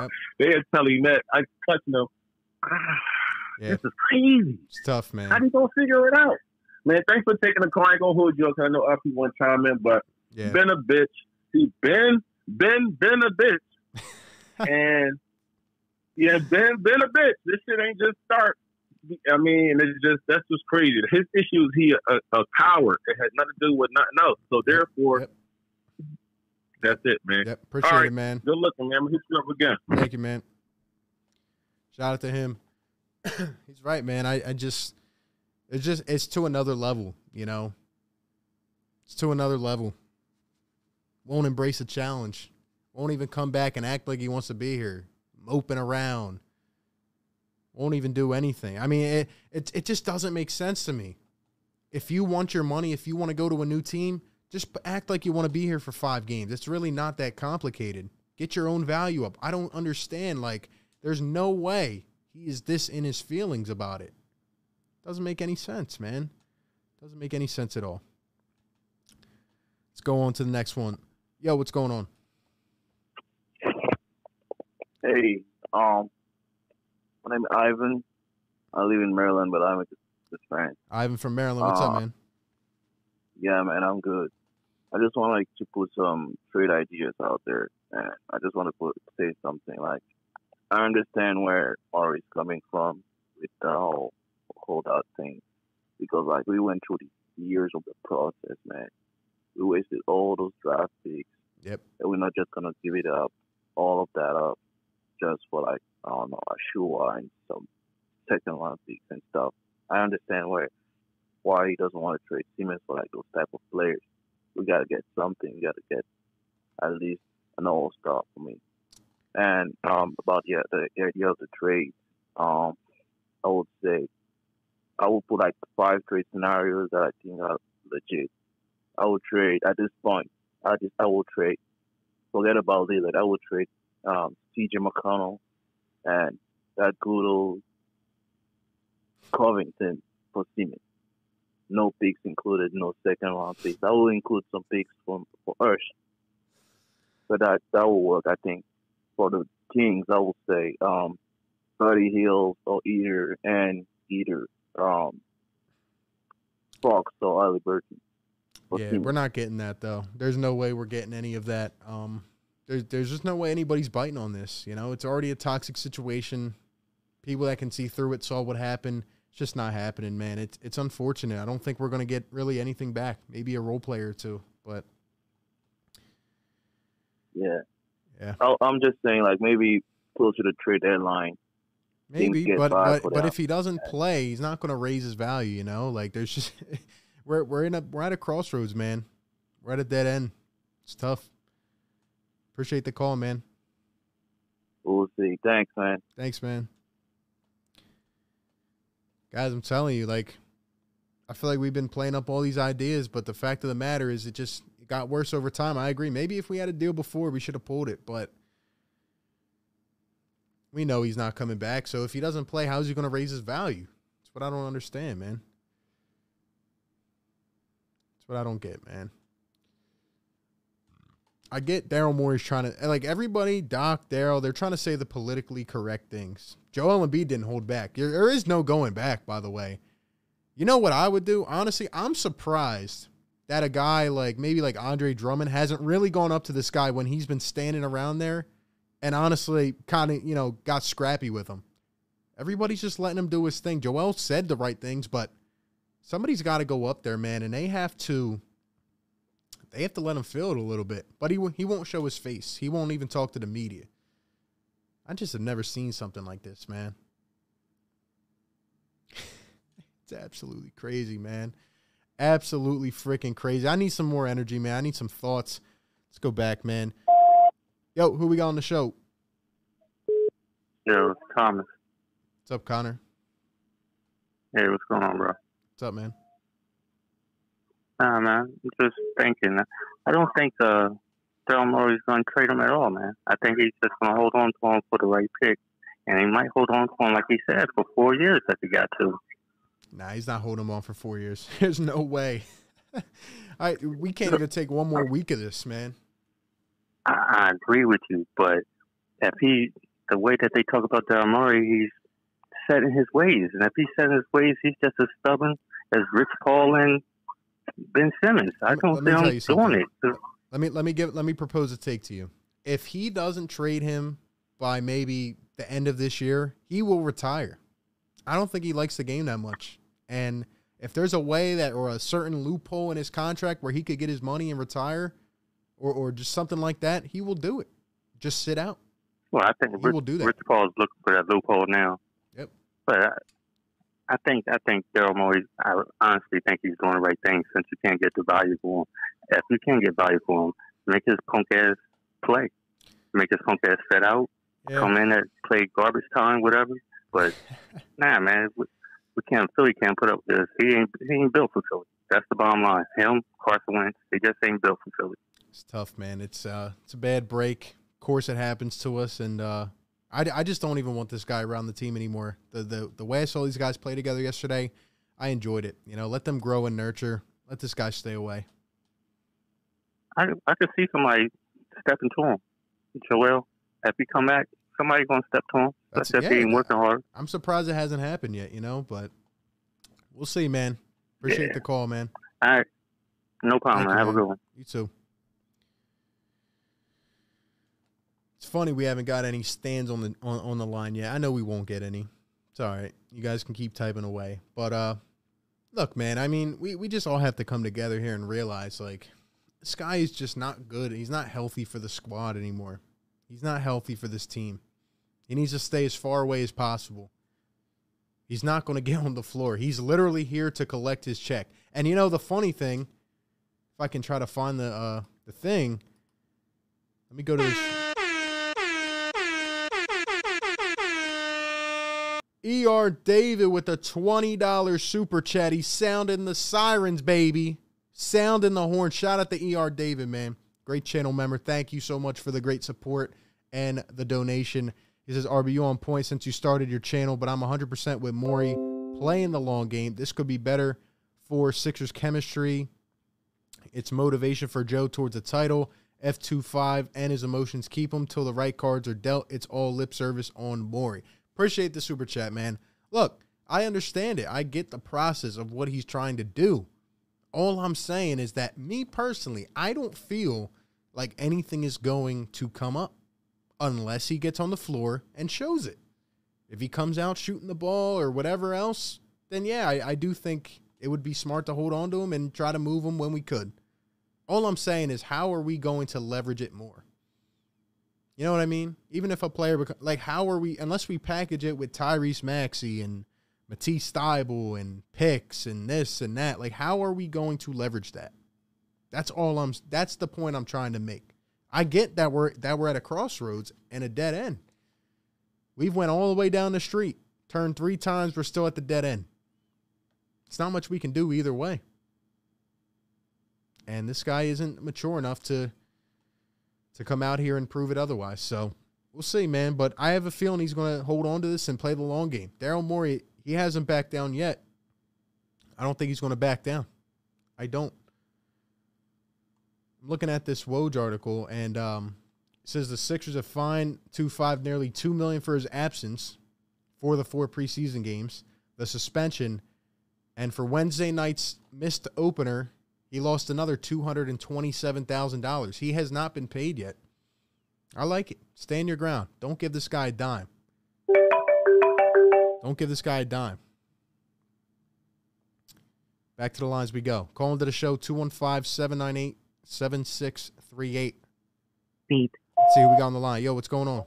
Yep. they are telling that. I touch them. Ah, yeah, This is crazy. it's tough, How man. you gonna figure it out? Man, thanks for taking the call. I ain't gonna hold you up I know want to chime in, but been a bitch. He been been been a bitch. and yeah, been been a bitch. This shit ain't just start. I mean, it's just that's just crazy. His issue is he a, a coward. It had nothing to do with nothing else. So therefore, Yep. That's it, man. yep. Appreciate it, man. Good looking, man. I'm hit you up again. Thank you, man. Shout out to him. He's right, man. I, I just It's just it's to another level, you know. It's to another level. Won't embrace a challenge. Won't even come back and act like he wants to be here. Moping around. Won't even do anything. I mean, it it, it just doesn't make sense to me. If you want your money, if you want to go to a new team, just act like you want to be here for five games. It's really not that complicated. Get your own value up. I don't understand. Like, there's no way he is this in his feelings about it. Doesn't make any sense, man. Doesn't make any sense at all. Let's go on to the next one. Yo, what's going on? Hey, um, my name is Ivan. I live in Maryland, but I'm a just fan. Ivan from Maryland. What's up, Uh, man? Yeah, man, I'm good. I just want like to put some trade ideas out there, and I just want to put say something like I understand where Ari's coming from with the whole holdout thing, because like we went through the years of the process, man. We wasted all those draft picks. Yep. And we're not just gonna give it up, all of that up, just for like I don't know, a shoe and some second round picks and stuff. I understand where why he doesn't want to trade Siemens for like those type of players. We gotta get something. We gotta get at least an all star for me. And um, about the, the the trade, um, I would say I would put like five trade scenarios that I think are legit. I would trade at this point. I just I will trade. Forget about Lillard. I would trade um, C.J. McCollum and that good old Covington for Siemens. No picks included, no second round picks. I will include some picks for for Ursh. But that that will work, I think. For the Kings, I will say um, Buddy Hills or either and either um, Fox or Haliburton. Yeah, we're not getting that though. There's no way we're getting any of that. Um, there's there's just no way anybody's biting on this. You know, it's already a toxic situation. People that can see through it saw what happened. It's just not happening, man. It's it's unfortunate. I don't think we're gonna get really anything back. Maybe a role player or two, but Yeah. Yeah. I, I'm just saying, like maybe closer to the trade deadline. Maybe. But but but if he doesn't play, he's not gonna raise his value. You know, like there's just we're we're in a we're at a crossroads, man. We're at a dead end. It's tough. Appreciate the call, man. We'll see. Thanks, man. Thanks, man. Guys, I'm telling you, like, I feel like we've been playing up all these ideas, but the fact of the matter is, it just it got worse over time. I agree. Maybe if we had a deal before, we should have pulled it, but we know he's not coming back. So if he doesn't play, how's he going to raise his value? That's what I don't understand, man. That's what I don't get, man. I get Daryl Morey's trying to like everybody, Doc, Daryl, they're trying to say the politically correct things. Joel Embiid didn't hold back. There, there is no going back, by the way. You know what I would do? Honestly, I'm surprised that a guy like maybe like Andre Drummond hasn't really gone up to this guy when he's been standing around there and honestly kind of, you know, got scrappy with him. Everybody's just letting him do his thing. Joel said the right things, but somebody's got to go up there, man, and they have to they have to let him feel it a little bit. But he he won't show his face. He won't even talk to the media. I just have never seen something like this, man. it's absolutely crazy, man. Absolutely freaking crazy. I need some more energy, man. I need some thoughts. Let's go back, man. Yo, who we got on the show? Yo, Thomas. What's up, Connor? Hey, what's going on, bro? What's up, man? Nah, man. I'm just thinking. I don't think uh, Daryl Morey's going to trade him at all, man. I think he's just going to hold on to him for the right pick. And he might hold on to him, like he said, for four years if he got to. Nah, he's not holding him on for four years. There's no way. I we can't even take one more week of this, man. I, I agree with you, but if he, the way that they talk about Daryl Morey, he's set in his ways. And if he's set in his ways, he's just as stubborn as Rich Paul and Ben Simmons. I don't let me see tell him you doing it. Let me let me give let me propose a take to you. If he doesn't trade him by maybe the end of this year, he will retire. I don't think he likes the game that much. And if there's a way that or a certain loophole in his contract where he could get his money and retire or or just something like that, he will do it. Just sit out. Well, I think He Rich, will do that. Rich Paul's looking for that loophole now. Yep. But I, think I think Daryl Morey. I honestly think he's doing the right thing since you can't get the value for him. If you can't get value for him, make his punk ass play. Make his punk ass fit out. Yeah. Come in and play garbage time, whatever. But nah, man, we, we can't. Philly can't put up with this. He ain't. He ain't built for Philly. That's the bottom line. Him, Carson Wentz, they just ain't built for Philly. It's tough, man. It's uh, it's a bad break. Of course, it happens to us, and uh, I, I just don't even want this guy around the team anymore. The the the way I saw these guys play together yesterday, I enjoyed it. You know, let them grow and nurture. Let this guy stay away. I I could see somebody stepping to him. Joel, if he come back, somebody gonna step to him. That's- That's if yeah, he ain't working hard. I'm surprised it hasn't happened yet. You know, but we'll see, man. Appreciate Yeah. the call, man. All right, no problem. Thank you, Have a good one. You too. It's funny we haven't got any stands on the on, on the line yet. I know we won't get any. It's all right. You guys can keep typing away. But uh look, man, I mean, we, we just all have to come together here and realize like Sky is just not good. He's not healthy for the squad anymore. He's not healthy for this team. He needs to stay as far away as possible. He's not going to get on the floor. He's literally here to collect his check. And you know the funny thing, if I can try to find the uh the thing, let me go to. ER David with a $20 super chat. He's sounding the sirens, baby. Sounding the horn. Shout out to ER David, man. Great channel member. Thank you so much for the great support and the donation. He says, RBU on point since you started your channel, but I'm 100% with Morey playing the long game. This could be better for Sixers chemistry. It's motivation for Joe towards the title. F25 and his emotions keep him till the right cards are dealt. It's all lip service on Morey. Appreciate the super chat, man. Look, I understand it. I get the process of what he's trying to do. All I'm saying is that me personally, I don't feel like anything is going to come up unless he gets on the floor and shows it. If he comes out shooting the ball or whatever else, then yeah, I, I do think it would be smart to hold on to him and try to move him when we could. All I'm saying is, how are we going to leverage it more? You know what I mean? Even if a player, beco- like, how are we, unless we package it with Tyrese Maxey and Matisse Thybulle and picks and this and that, like, how are we going to leverage that? That's all I'm, that's the point I'm trying to make. I get that we're, that we're at a crossroads and a dead end. We've went all the way down the street, turned three times, we're still at the dead end. It's not much we can do either way. And this guy isn't mature enough to to come out here and prove it otherwise. So we'll see, man. But I have a feeling he's going to hold on to this and play the long game. Daryl Morey, he hasn't backed down yet. I don't think he's going to back down. I don't. I'm looking at this Woj article, and um, says the Sixers have fined two five nearly two million for his absence for the four preseason games, the suspension, and for Wednesday night's missed opener, he lost another two hundred and twenty-seven thousand dollars. He has not been paid yet. I like it. Stand your ground. Don't give this guy a dime. Don't give this guy a dime. Back to the lines we go. Call into the show 215 798 7638. Beat. Let's see who we got on the line. Yo, what's going on?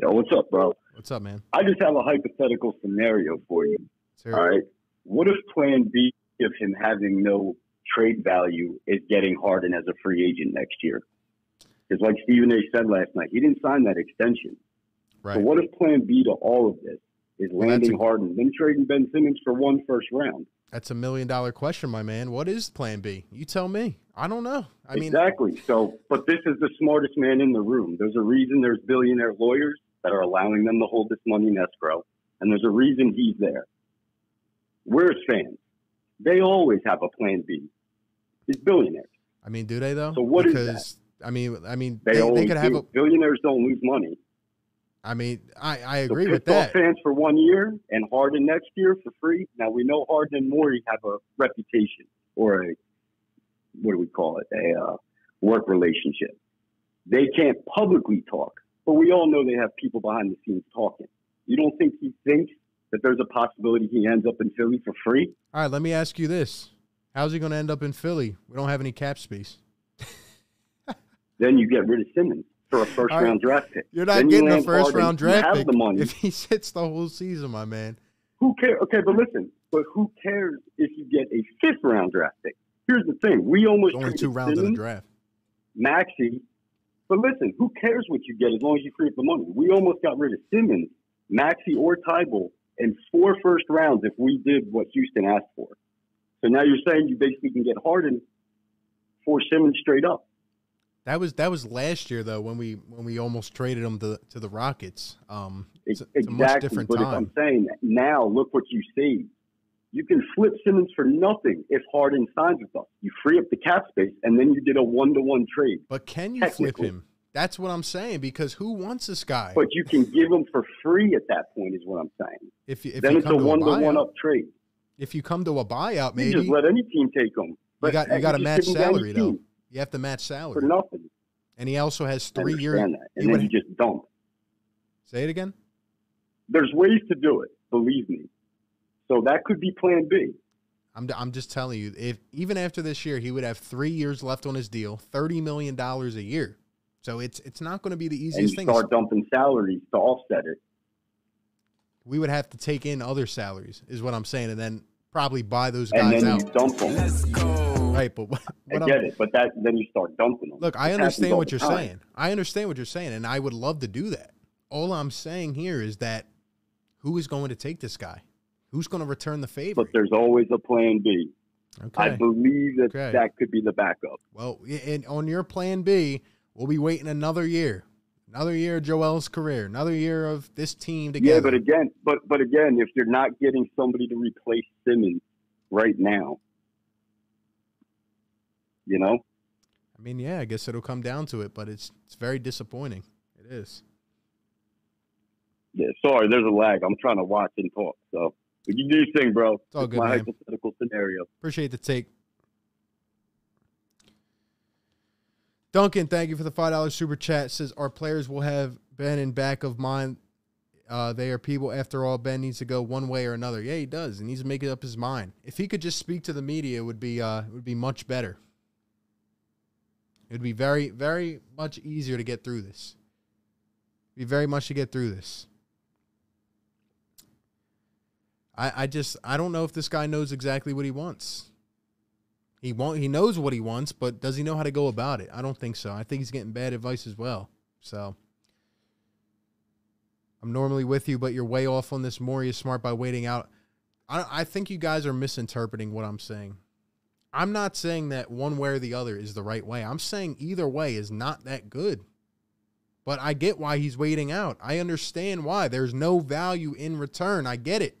Yo, what's up, bro? What's up, man? I just have a hypothetical scenario for you. Let's hear it. All right. What if plan B of him having no trade value is getting Harden as a free agent next year? Because, like Stephen A. said last night, he didn't sign that extension. Right. So, what if plan B to all of this is Well, landing a- Harden, then trading Ben Simmons for one first round? That's a million dollar question, my man. What is plan B? You tell me. I don't know. I mean, exactly. So, but this is the smartest man in the room. There's a reason there's billionaire lawyers that are allowing them to hold this money in escrow, and there's a reason he's there. We're fans. They always have a plan B. These billionaires. I mean, do they though? So what is because, I mean, I mean, They, they, they could have a. billionaires don't lose money. I mean, I, I So agree with pissed off that. fans for one year and Harden next year for free. Now we know Harden and Morey have a reputation or a what do we call it? A uh, work relationship. They can't publicly talk, but we all know they have people behind the scenes talking. You don't think he thinks that there's a possibility he ends up in Philly for free? All right, let me ask you this: How's he going to end up in Philly? We don't have any cap space. Then you get rid of Simmons for a first right. round draft pick. You're not Then you getting a first Harden. round You draft have pick the money. if he sits the whole season, my man. Who cares? Okay, but listen, but who cares if you get a fifth round draft pick? Here's the thing: we almost Only two rounds in the draft. Maxey. But listen, who cares what you get as long as you free up the money? We almost got rid of Simmons, Maxey, or Thybulle in four first rounds if we did what Houston asked for. So now you're saying you basically can get Harden for Simmons straight up. That was that was last year though when we when we almost traded him to to the Rockets. Um, it's, a- it's a much exactly. different but time. I'm saying that now, look what you see. You can flip Simmons for nothing if Harden signs with us. You free up the cap space, and then you did a one to one trade. But can you flip him? That's what I'm saying because who wants this guy? But you can give him for free at that point, is what I'm saying. if you, if then you it's a one to one up trade. if you come to a buyout, You maybe just let any team take him. you But got you got to match give him to any salary though. team You have to match salary for nothing. and he also has three years. that, he then you just dump. Say it again. There's ways to do it, believe me. So that could be Plan B. I'm, I'm just telling you, if even after this year, he would have three years left on his deal, thirty million dollars a year. So it's it's not going to be the easiest and easiest you thing. start dumping salaries to offset it. We would have to take in other salaries, is what I'm saying, and then probably buy those and guys then out. you dump them. Right, but what, I what I'm- get it, but that then you start dumping them. Look, I It understand what you're time. saying. I understand what you're saying, and I would love to do that. All I'm saying here is that who is going to take this guy? Who's going to return the favor? But there's always a Plan B. I Okay. I believe that Okay. that could be the backup. Well, and on your plan B, we'll be waiting another year, another year of Joel's career, another year of this team together. Yeah, but again, but but again, if you're not getting somebody to replace Simmons right now, you know, I mean, yeah, I guess it'll come down to it, but it's it's very disappointing. It is. yeah. Sorry, there's a lag. I'm trying to watch and talk. So but you do your thing, bro. It's all good, my man. hypothetical scenario. Appreciate the take. Duncan, thank you for the five dollars super chat. Says our players will have Ben in back of mind. Uh, they are people. After all, Ben needs to go one way or another. Yeah, he does. He needs to make up his mind. If he could just speak to the media, it would be uh, it would be much better. It would be very, very much easier to get through this. Be very much to get through this. I, I just I don't know if this guy knows exactly what he wants. He want he knows what he wants, but does he know how to go about it? I don't think so. I think he's getting bad advice as well. So I'm normally with you, but you're way off on this. More is smart by waiting out. I I think you guys are misinterpreting what I'm saying. I'm not saying that one way or the other is the right way. I'm saying either way is not that good. But I get why he's waiting out. I understand why. There's no value in return. I get it.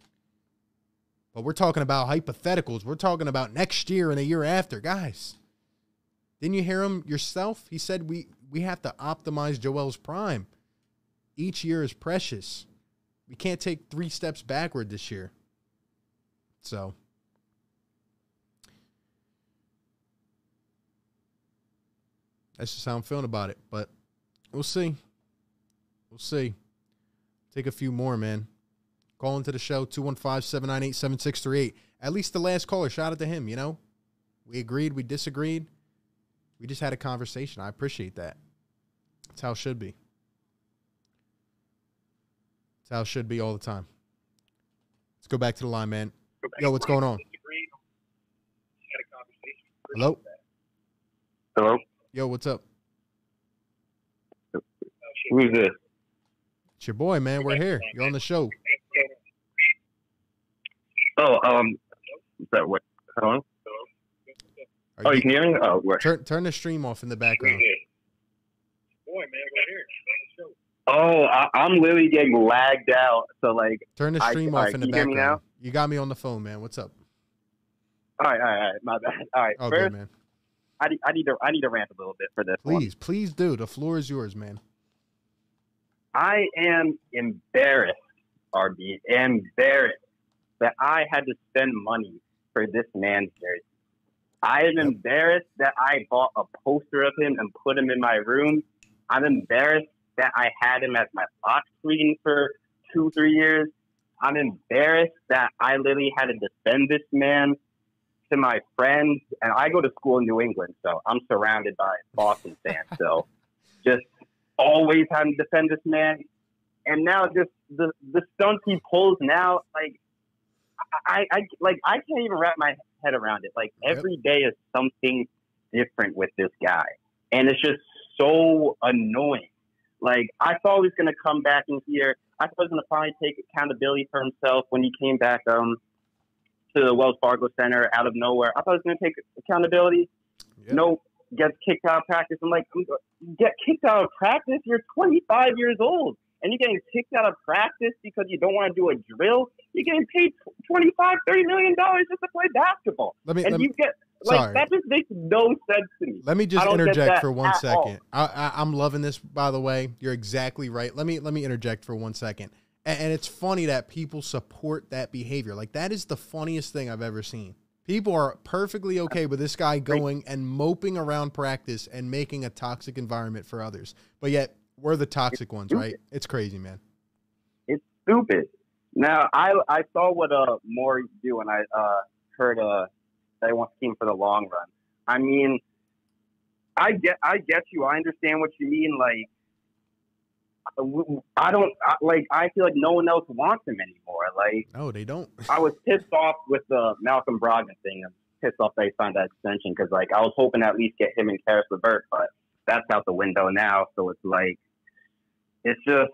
But we're talking about hypotheticals. We're talking about next year and the year after, guys. Didn't you hear him yourself? He said we we have to optimize Joel's prime. Each year is precious. We can't take three steps backward this year. So that's just how I'm feeling about it. But we'll see. We'll see. Take a few more, man. Call into the show 215 798 7638. At least the last caller, shout out to him, you know? We agreed, we disagreed. We just had a conversation. I appreciate that. That's how it should be. That's how it should be all the time. Let's go back to the line, man. Yo, what's going on? Hello? Hello? Yo, what's up? Who's this? It's your boy, man. We're here. You're on the show. Oh, um, is that what? Hello? Are Oh, you can hear me? Oh, where? Turn turn the stream off in the background. Boy, man, right here. Oh, I, I'm literally getting lagged out. So, like, Turn the stream all off right, in the can you hear me background. You got me on the phone, man. What's up? all right, all right, all right, my bad. All right, Oh, first, good, man. I, need- I need to I need to rant a little bit for this one. Please, please do. The floor is yours, man. I am embarrassed, RB, embarrassed that I had to spend money for this man's jersey. I am embarrassed that I bought a poster of him and put him in my room. I'm embarrassed that I had him as my lock screen for two, three years. I'm embarrassed that I literally had to defend this man to my friends. And I go to school in New England, so I'm surrounded by Boston fans. So just always having to defend this man. And now just the the stunts he pulls now, like I, I like I can't even wrap my head around it. Like every day is something different with this guy, and it's just so annoying. Like I thought he was gonna come back in here. I thought he was gonna finally take accountability for himself when he came back um to the Wells Fargo Center out of nowhere. I thought he was gonna take accountability. No, gets kicked out of practice. I'm like, get kicked out of practice? You're 25 years old. And you're getting kicked out of practice because you don't want to do a drill. You're getting paid 25, 30 million dollars just to play basketball. Let me- and let you me- get like Sorry. that just makes no sense to me. Let me just interject for one second. I, I, I'm loving this, by the way. You're exactly right. Let me let me interject for one second. And, and it's funny that people support that behavior. Like that is the funniest thing I've ever seen. People are perfectly okay with this guy going and moping around practice and making a toxic environment for others. But yet we're the toxic ones, right? It's crazy, man. It's stupid. Now I I saw what uh Morey do and I uh heard uh that he wants to team for the long run. I mean I get I get you. I understand what you mean like I don't like I feel like no one else wants him anymore. Like No, they don't. I was pissed off with the Malcolm Brogdon thing. I'm pissed off they signed that extension because like I was hoping to at least get him and Caris LeVert, but that's out the window now. So it's like it's just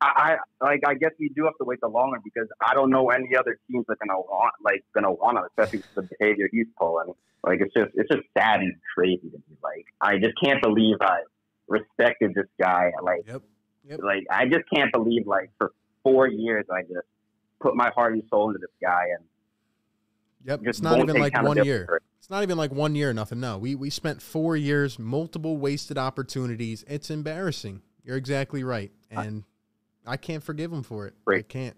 I, I like I guess we do have to wait the longer because I don't know any other teams that are gonna want like gonna want him, especially with the behavior he's pulling. Like it's just it's just sad and crazy to me. Like I just can't believe uh, I respected this guy. Like yep. Yep. like I just can't believe like for four years I just put my heart and soul into this guy and Yep. just It's not even like one year. It's not even like one year, nothing. No, we we spent four years, multiple wasted opportunities. It's embarrassing. You're exactly right, and I can't forgive him for it. I can't.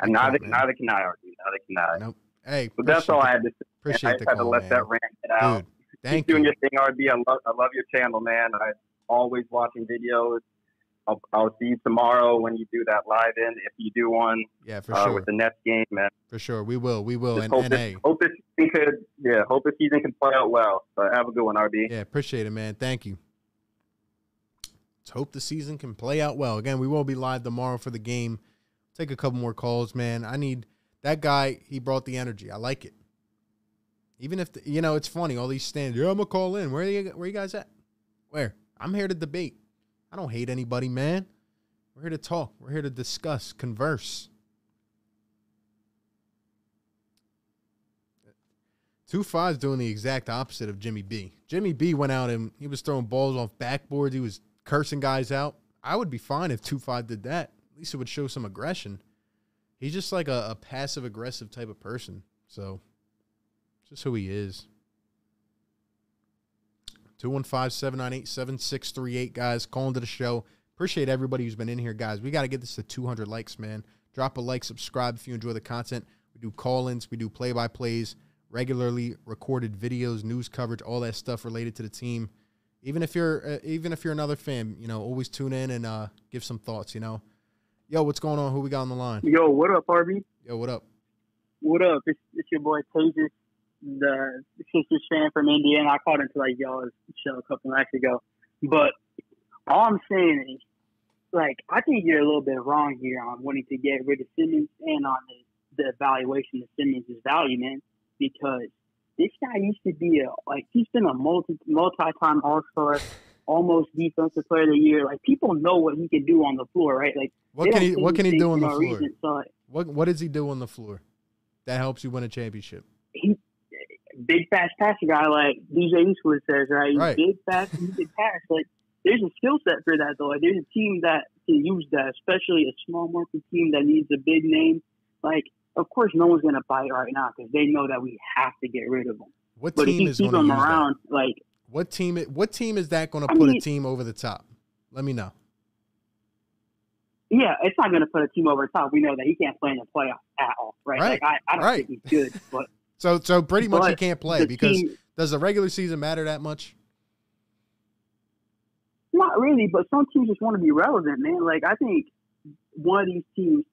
And neither neither can I argue. Neither can I. Nope. Hey, but that's all the- I had to say. appreciate I the just had to let man. that rant get out. Dude, thank Keep doing your thing, RB. I love I love your channel, man. I always watching videos. I'll, I'll see you tomorrow when you do that live in, if you do one. Yeah, for uh, sure. With the Nets game, man. For sure, we will. We will. Just And, hope, this, hope this season could, yeah, hope this season can play out well. But have a good one, RB. yeah, appreciate it, man. Thank you. Let's hope the season can play out well. Again, we will be live tomorrow for the game. Take a couple more calls, man. I need that guy. He brought the energy. I like it. Even if the, you know, it's funny. All these stands. Yeah, I'm gonna call in. Where are you? Where you guys at? Where? I'm here to debate. I don't hate anybody, man. We're here to talk. We're here to discuss, converse. Two five's doing the exact opposite of Jimmy B. Jimmy B went out and he was throwing balls off backboards. He was cursing guys out. I would be fine if two five did that. At least it would show some aggression. He's just like a, a passive aggressive type of person. So, just who he is. 215 798 7638, guys. Calling to the show. Appreciate everybody who's been in here, guys. We got to get this to 200 likes, man. Drop a like, subscribe if you enjoy the content. We do call ins, we do play by plays, regularly recorded videos, news coverage, all that stuff related to the team. Even if you're uh, even if you're another fan, you know, always tune in and uh, give some thoughts. You know, yo, what's going on? Who we got on the line? Yo, what up, RB? Yo, what up? What up? It's, it's your boy Tejas, the Sixers fan from Indiana. I called into like y'all's show a couple nights ago, but all I'm saying is, like, I think you're a little bit wrong here on wanting to get rid of Simmons and on the, the evaluation of Simmons' value, man, because this guy used to be a like he's been a multi multi time All Star. Almost defensive player of the year. Like people know what he can do on the floor, right? Like What can he What can he do on the floor? reason. So What What does he do on the floor that helps you win a championship? he big fast passer guy like DJ Eastwood says, right? He's Right. big fast he can pass. Like there's a skill set for that though. Like there's a team that can use that, especially a small market team that needs a big name. Like of course no one's gonna buy it right now because they know that we have to get rid of them. What but team is going to use around, like? What team? What team is that going to put a team over the top? Let me know. yeah, it's not gonna put a team over the top. We know that he can't play in the playoffs at all, right? Right. Like I, I don't Right. think he's good, but So so pretty much he can't play because team- does the regular season matter that much? Not really, but some teams just want to be relevant, man. Like I think one of these teams,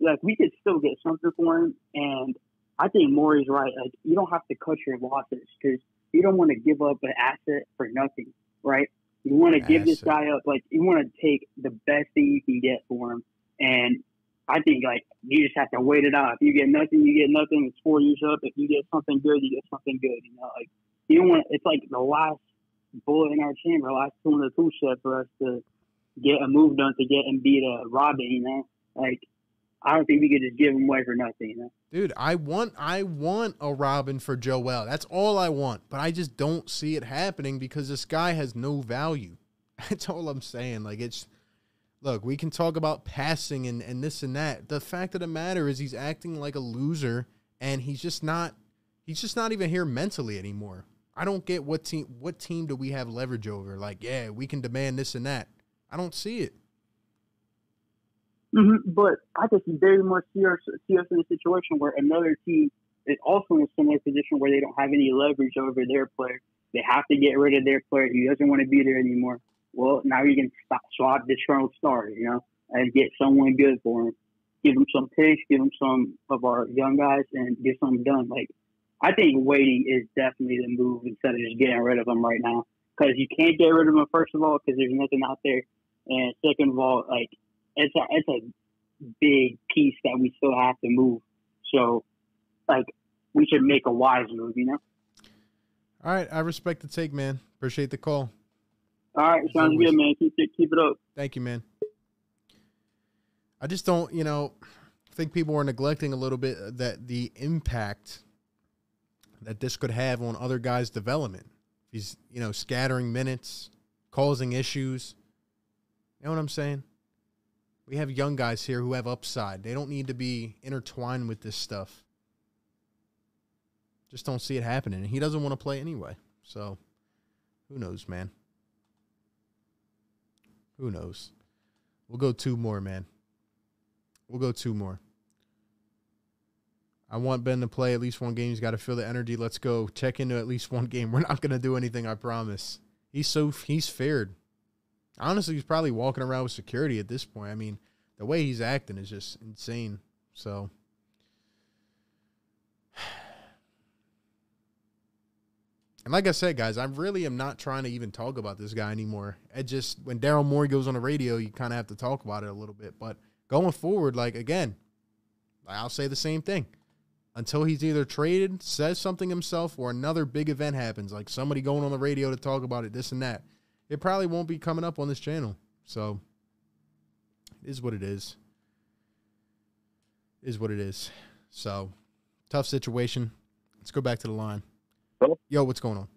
like we could still get something for him, and I think Morey's right. Like you don't have to cut your losses because you don't want to give up an asset for nothing, right? You want to give this guy up, like you want to take the best thing you can get for him, and I think like you just have to wait it out. If you get nothing, you get nothing. It's four years up. If you get something good, you get something good. You know, like you don't want. It's like the last bullet in our chamber, last two in the tool shed for us to get a move done to get and beat a Robin. You know, like I don't think we could just give him away for nothing. You know. Dude, I want I want a Robin for Joel. That's all I want. But I just don't see it happening because this guy has no value. That's all I'm saying. Like it's look, we can talk about passing and, and this and that. The fact of the matter is he's acting like a loser and he's just not he's just not even here mentally anymore. I don't get what team what team do we have leverage over? Like, yeah, we can demand this and that. I don't see it. Hmm But I just very much see, our, see us in a situation where another team is also in a similar position where they don't have any leverage over their player. They have to get rid of their player. He doesn't want to be there anymore. Well, now you can stop, swap the Toronto Star, you know, and get someone good for him. Give him some picks, give him some of our young guys, and get something done. Like, I think waiting is definitely the move instead of just getting rid of him right now. Because you can't get rid of him, first of all, because there's nothing out there. And second of all, like, it's a, it's a big piece that we still have to move. So, like, we should make a wise move, you know? All right, I respect the take, man. Appreciate the call. All right, sounds good, man. Keep it, keep it up. Thank you, man. I just don't, you know, think people are neglecting a little bit that the impact that this could have on other guys' development. He's, you know, scattering minutes, causing issues. You know what I'm saying? We have young guys here who have upside. They don't need to be intertwined with this stuff. Just don't see it happening. And he doesn't want to play anyway. So, who knows, man? Who knows? We'll go two more, man. We'll go two more. I want Ben to play at least one game. He's got to feel the energy. Let's go. Check into at least one game. We're not going to do anything, I promise. He's so he's feared. Honestly, he's probably walking around with security at this point. I mean, the way he's acting is just insane. So And like I said, guys, I really am not trying to even talk about this guy anymore. It just when Daryl Morey goes on the radio, you kind of have to talk about it a little bit. But going forward, like again, I'll say the same thing. Until he's either traded, says something himself, or another big event happens, like somebody going on the radio to talk about it, this and that, it probably won't be coming up on this channel. So it is what it is. It is what it is. So tough situation. Let's go back to the line. Yo, what's going on?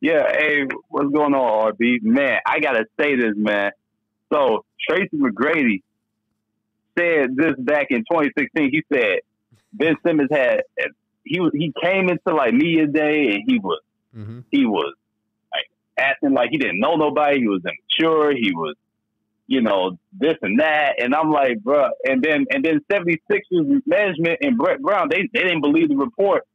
Yeah, hey, what's going on, RB? Man, I gotta say this, man. So Tracy McGrady said this back in 2016. He said Ben Simmons had he was he came into like media day and he was mm-hmm. he was acting like he didn't know nobody. He was immature. He was you know this and that. And I'm like, bruh. And then and then 76ers management and Brett Brown they they didn't believe the report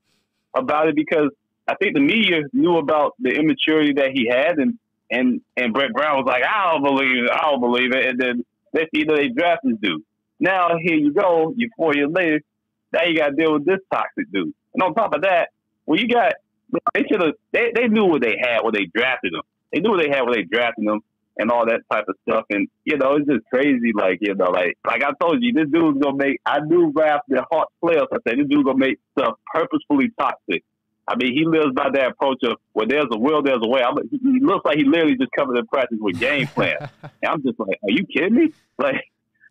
about it because I think the media knew about the immaturity that he had, and and and Brett Brown was like, I don't believe it, I don't believe it, and then they you know they draft this dude. Now here you go, you four years later, now you got to deal with this toxic dude, and on top of that, well you got they should have they they knew what they had when they drafted them. They knew what they had when they drafted them And all that type of stuff, and you know, it's just crazy. Like you know, like like I told you, this dude's gonna make. I knew right after the Hawks playoffs, I said this dude's gonna make stuff purposefully toxic. I mean, he lives by that approach of where there's a will, there's a way. I'm, he looks like he literally just comes to practice with game plan. and I'm just like, are you kidding me? Like,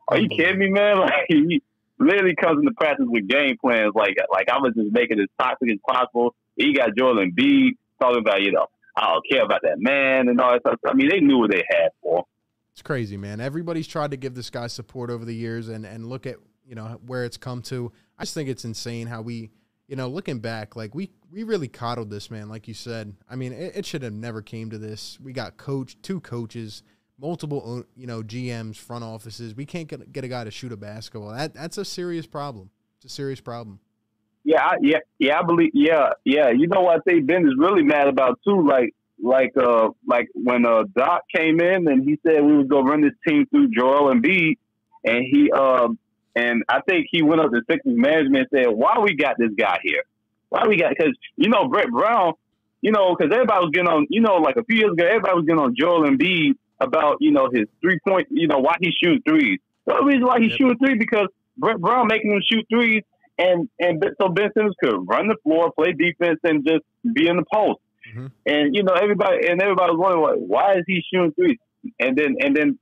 are you kidding me, man? Like, he literally comes into practice with game plans. Like, like I'm gonna just making it as toxic as possible. He got Joel Embiid talking about, you know, I don't care about that man and all that stuff. I mean, they knew what they had for. It's crazy, man. Everybody's tried to give this guy support over the years, and and look at you know where it's come to. I just think it's insane how we, you know, looking back, like we we really coddled this man, like you said. I mean, it, it should have never came to this. We got coach, two coaches, multiple uh, you know GMs, front offices. We can't get get a guy to shoot a basketball. That that's a serious problem. It's a serious problem. Yeah, I, yeah, yeah. I believe. Yeah, yeah. You know what I think Ben is really mad about too. Like, like, uh, like when uh Doc came in and he said we was gonna run this team through Joel Embiid, and he uh, and I think he went up to Sixers management and said, "Why we got this guy here? Why we got? Because you know Brett Brown, you know, because everybody was getting on, you know, like a few years ago, everybody was getting on Joel Embiid about you know his three point, you know, why he shoot threes. The reason why he's shooting three because Brett Brown making him shoot threes, and and so Ben Simmons could run the floor, play defense, and just be in the post. Mm-hmm. And you know everybody and everybody was wondering like, why is he shooting threes? And then and then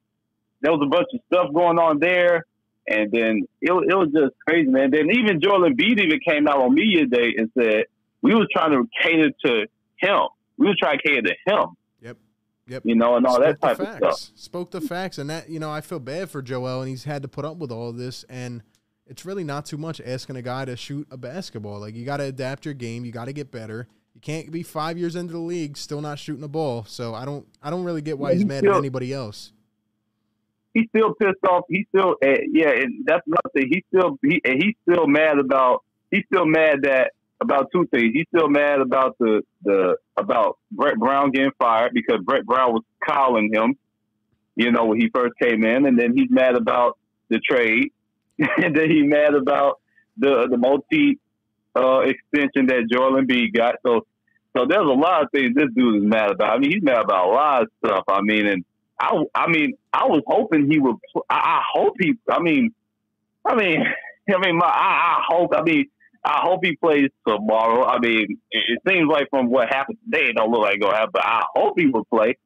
there was a bunch of stuff going on there. And then it, it was just crazy, man. Then even Joel Embiid even came out on media day and said we was trying to cater to him. We was trying to cater to him. Yep. Yep. You know, and all that Spoke the type of stuff. Spoke the facts, and that you know I feel bad for Joel, and he's had to put up with all of this, and it's really not too much asking a guy to shoot a basketball. Like you got to adapt your game, you got to get better. You can't be five years into the league still not shooting a ball. So I don't, I don't really get why Yeah, he's mad still- at anybody else. He's still pissed off. He's still, uh, yeah, and that's nothing. He's still, he, and he's still mad about. He's still mad that about two things. He's still mad about the the about Brett Brown getting fired because Brett Brown was calling him. You know when he first came in, and then he's mad about the trade, and then he's mad about the the multi uh, extension that Joel Embiid got. So, so there's a lot of things this dude is mad about. I mean, he's mad about a lot of stuff. I mean, and I, I mean, I was hoping he would. I, I hope he. I mean, I mean, I mean, my, I, I hope. I mean, I hope he plays tomorrow. I mean, it, it seems like from what happened today, it don't look like it's gonna happen. But I hope he will play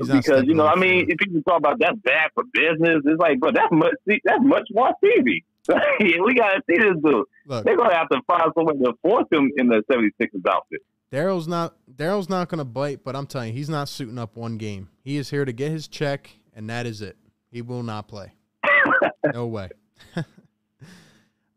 He's because you know, I mean, if people talk about that's bad for business, it's like, but that's much. That's much more TV. we gotta see this dude. Look. They're gonna have to find some way to force him in the 76ers outfit. Daryl's not Daryl's not going to bite, but I'm telling you, he's not suiting up one game. He is here to get his check, and that is it. He will not play. no way.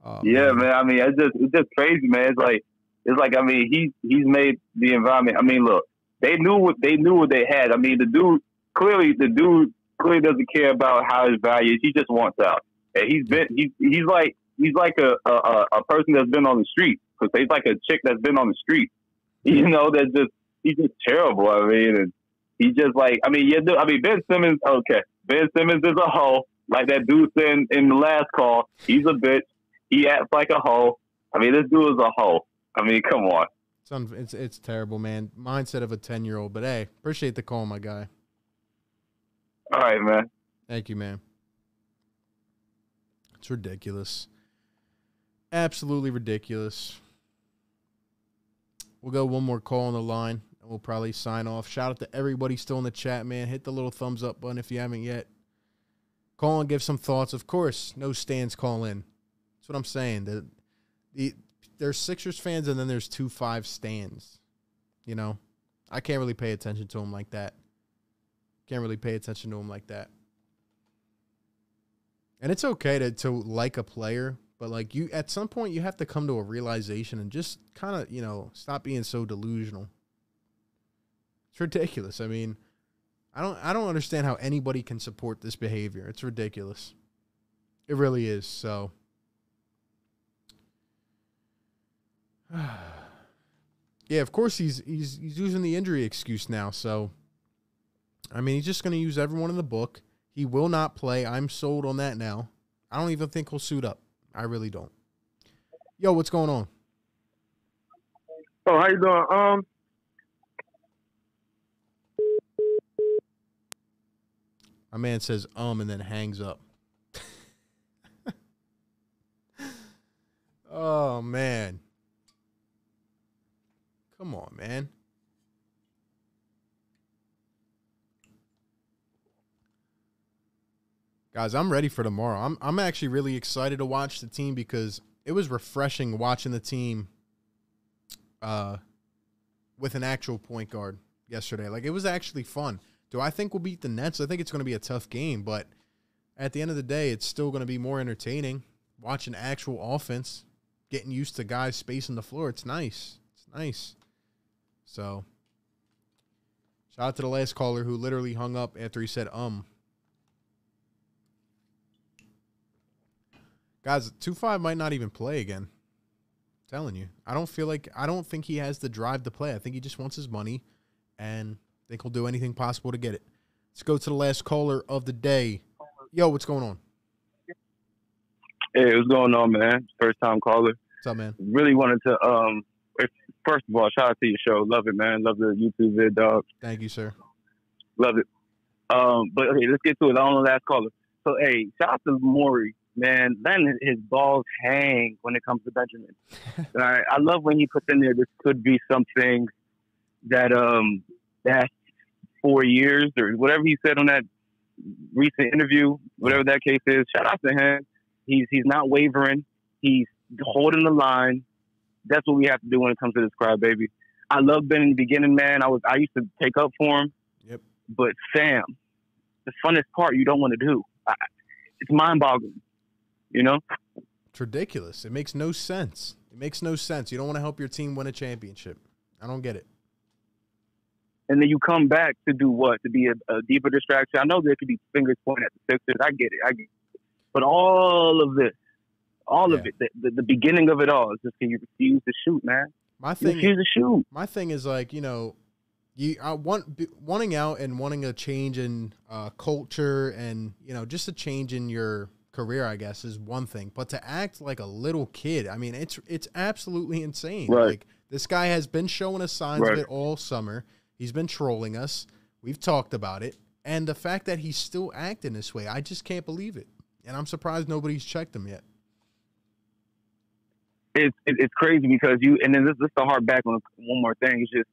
Oh, Yeah, man. I mean, it's just it's just crazy, man. It's like it's like I mean, he he's made the environment. I mean, look, they knew what they knew what they had. I mean, the dude clearly the dude clearly doesn't care about how his value is. He just wants out. And he's been he's he's like he's like a a, a- person that's been on the street because he's like a chick that's been on the street. You know, that's just he's just terrible. I mean, and he just like I mean, yeah. I mean, Ben Simmons. Okay, Ben Simmons is a hoe. Like that dude said in, in the last call, he's a bitch. He acts like a hoe. I mean, this dude is a hoe. I mean, come on. It's, un- it's it's terrible, man. Mindset of a ten year old. But hey, appreciate the call, my guy. All right, man. Thank you, man. It's ridiculous. Absolutely ridiculous. We'll go one more call on the line and we'll probably sign off. Shout out to everybody still in the chat, man. Hit the little thumbs up button if you haven't yet. Call and give some thoughts. Of course, no stands call in. That's what I'm saying. The, the there's Sixers fans and then there's two five stands. You know, I can't really pay attention to them like that. Can't really pay attention to them like that. And it's okay to to like a player, but like you at some point you have to come to a realization and just kind of, you know, stop being so delusional. It's ridiculous. I mean, I don't I don't understand how anybody can support this behavior. It's ridiculous. It really is. So Yeah, of course he's he's he's using the injury excuse now, so I mean, he's just going to use everyone in the book. He will not play. I'm sold on that now. I don't even think he'll suit up. I really don't. Yo, what's going on? Oh, how you doing? Um, My man says um and then hangs up. oh man. Come on, man. Guys, I'm ready for tomorrow. I'm I'm actually really excited to watch the team because it was refreshing watching the team uh with an actual point guard yesterday. Like it was actually fun. Do I think we'll beat the Nets? I think it's going to be a tough game, but at the end of the day, it's still going to be more entertaining watching actual offense, getting used to guys spacing the floor. It's nice. It's nice. So, shout out to the last caller who literally hung up after he said um. Guys, 2 5 might not even play again. I'm telling you. I don't feel like, I don't think he has the drive to play. I think he just wants his money and I think he'll do anything possible to get it. Let's go to the last caller of the day. Yo, what's going on? hey, what's going on, man? First time caller. What's up, man? Really wanted to um. First of all, shout out to your show. Love it, man. Love the YouTube vid, dog. Thank you, sir. Love it. Um, but okay, let's get to it. On the last caller. So hey, shout out to Morey, man. Letting his balls hang when it comes to Benjamin. All right, I love when he puts in there. This could be something that um that four years or whatever he said on that recent interview, whatever that case is. Shout out to him. He's he's not wavering. He's holding the line. That's what we have to do when it comes to this crybaby. I love Ben in the beginning, man. I was I used to take up for him. Yep. But Sam, the funnest part you don't want to do. I, it's mind boggling. You know? It's ridiculous. It makes no sense. It makes no sense. You don't want to help your team win a championship. I don't get it. And then you come back to do what? To be a, a deeper distraction. I know there could be fingers pointed at the Sixers. I get it. I get it. But all of this, all of it, the, the, the beginning of it all is just can you refuse to shoot, man. My thing, refuse to shoot. my thing is like you know, you I want b- wanting out and wanting a change in uh, culture and you know just a change in your career, I guess, is one thing. But to act like a little kid, I mean, it's it's absolutely insane. Right. Like this guy has been showing us signs Right. of it all summer. He's been trolling us. We've talked about it, and the fact that he's still acting this way, I just can't believe it. And I'm surprised nobody's checked him yet. It's it, it's crazy because you and then this this the hard back on one more thing. It's just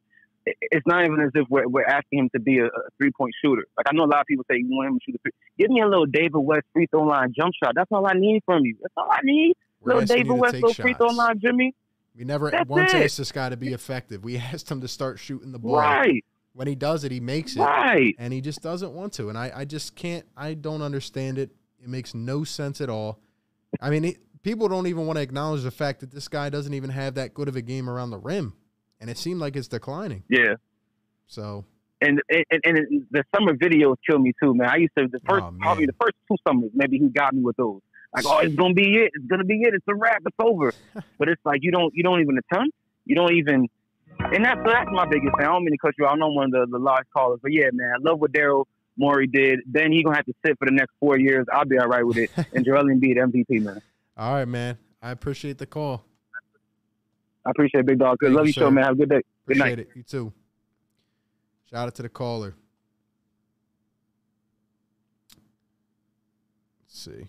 it's not even as if we're, we're asking him to be a, a three point shooter. Like I know a lot of people say you want him to shoot a three. Give me a little David West free throw line jump shot. That's all I need from you. That's all I need. We're little David West little free throw line, Jimmy. We never That's once it. asked this guy to be effective. We asked him to start shooting the ball. Right. When he does it, he makes it. Right. And he just doesn't want to. And I, I just can't, I don't understand it. It makes no sense at all. I mean, it, people don't even want to acknowledge the fact that this guy doesn't even have that good of a game around the rim. And it seemed like it's declining. Yeah. So, And and, and the summer videos kill me too, man. I used to the oh, first probably the first two summers, maybe he got me with those. Like, oh, it's gonna be it. It's gonna be it. It's a wrap. It's over. but it's like you don't you don't even attempt. You don't even. And that's that's my biggest thing. I don't mean to cut you. out. I know one of the, the large callers, but yeah, man, I love what Daryl Morey did. Then he gonna have to sit for the next four years. I'll be all right with it. and Joel Embiid MVP, man. All right, man. I appreciate the call. I appreciate it, Big Dog. Good. Love you, show, man. Have a good day. Good Appreciate night. it. You too. Shout out to the caller. Let's see.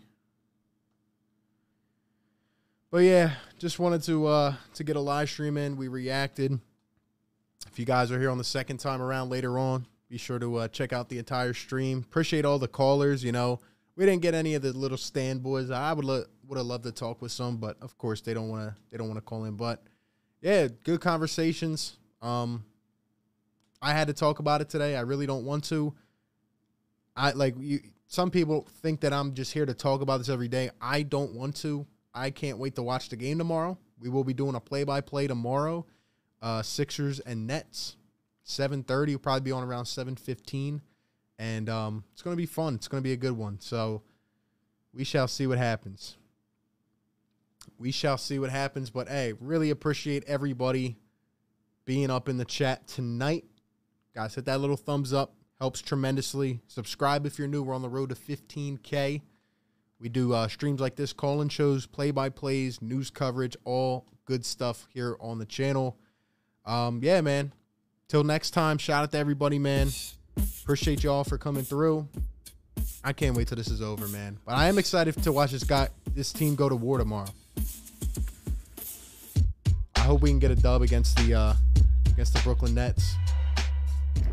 But yeah, just wanted to uh to get a live stream in. We reacted. If you guys are here on the second time around later on, be sure to uh, check out the entire stream. Appreciate all the callers. You know, we didn't get any of the little stand boys. I would lo- would have loved to talk with some, but of course they don't want to. They don't want to call in. But yeah, good conversations. Um, I had to talk about it today. I really don't want to. I like you. Some people think that I'm just here to talk about this every day. I don't want to. I can't wait to watch the game tomorrow. We will be doing a play-by-play tomorrow. Uh, Sixers and Nets, seven thirty. Will probably be on around seven fifteen, and um, it's gonna be fun. It's gonna be a good one. So we shall see what happens. We shall see what happens. But hey, really appreciate everybody being up in the chat tonight. Guys, hit that little thumbs up. Helps tremendously. Subscribe if you're new. We're on the road to 15K. We do uh, streams like this, call in shows, play by plays, news coverage, all good stuff here on the channel. Um, yeah, man. Till next time, shout out to everybody, man. Appreciate y'all for coming through. I can't wait till this is over, man. But I am excited to watch this guy, this team go to war tomorrow. I hope we can get a dub against the uh, against the Brooklyn Nets.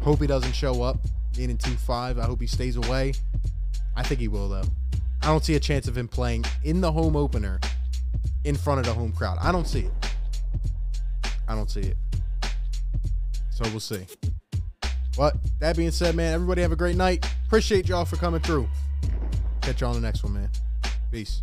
Hope he doesn't show up, being in two five. I hope he stays away. I think he will though. I don't see a chance of him playing in the home opener in front of the home crowd. I don't see it. I don't see it. So we'll see. But that being said, man, everybody have a great night. Appreciate y'all for coming through. Catch y'all on the next one, man. Peace.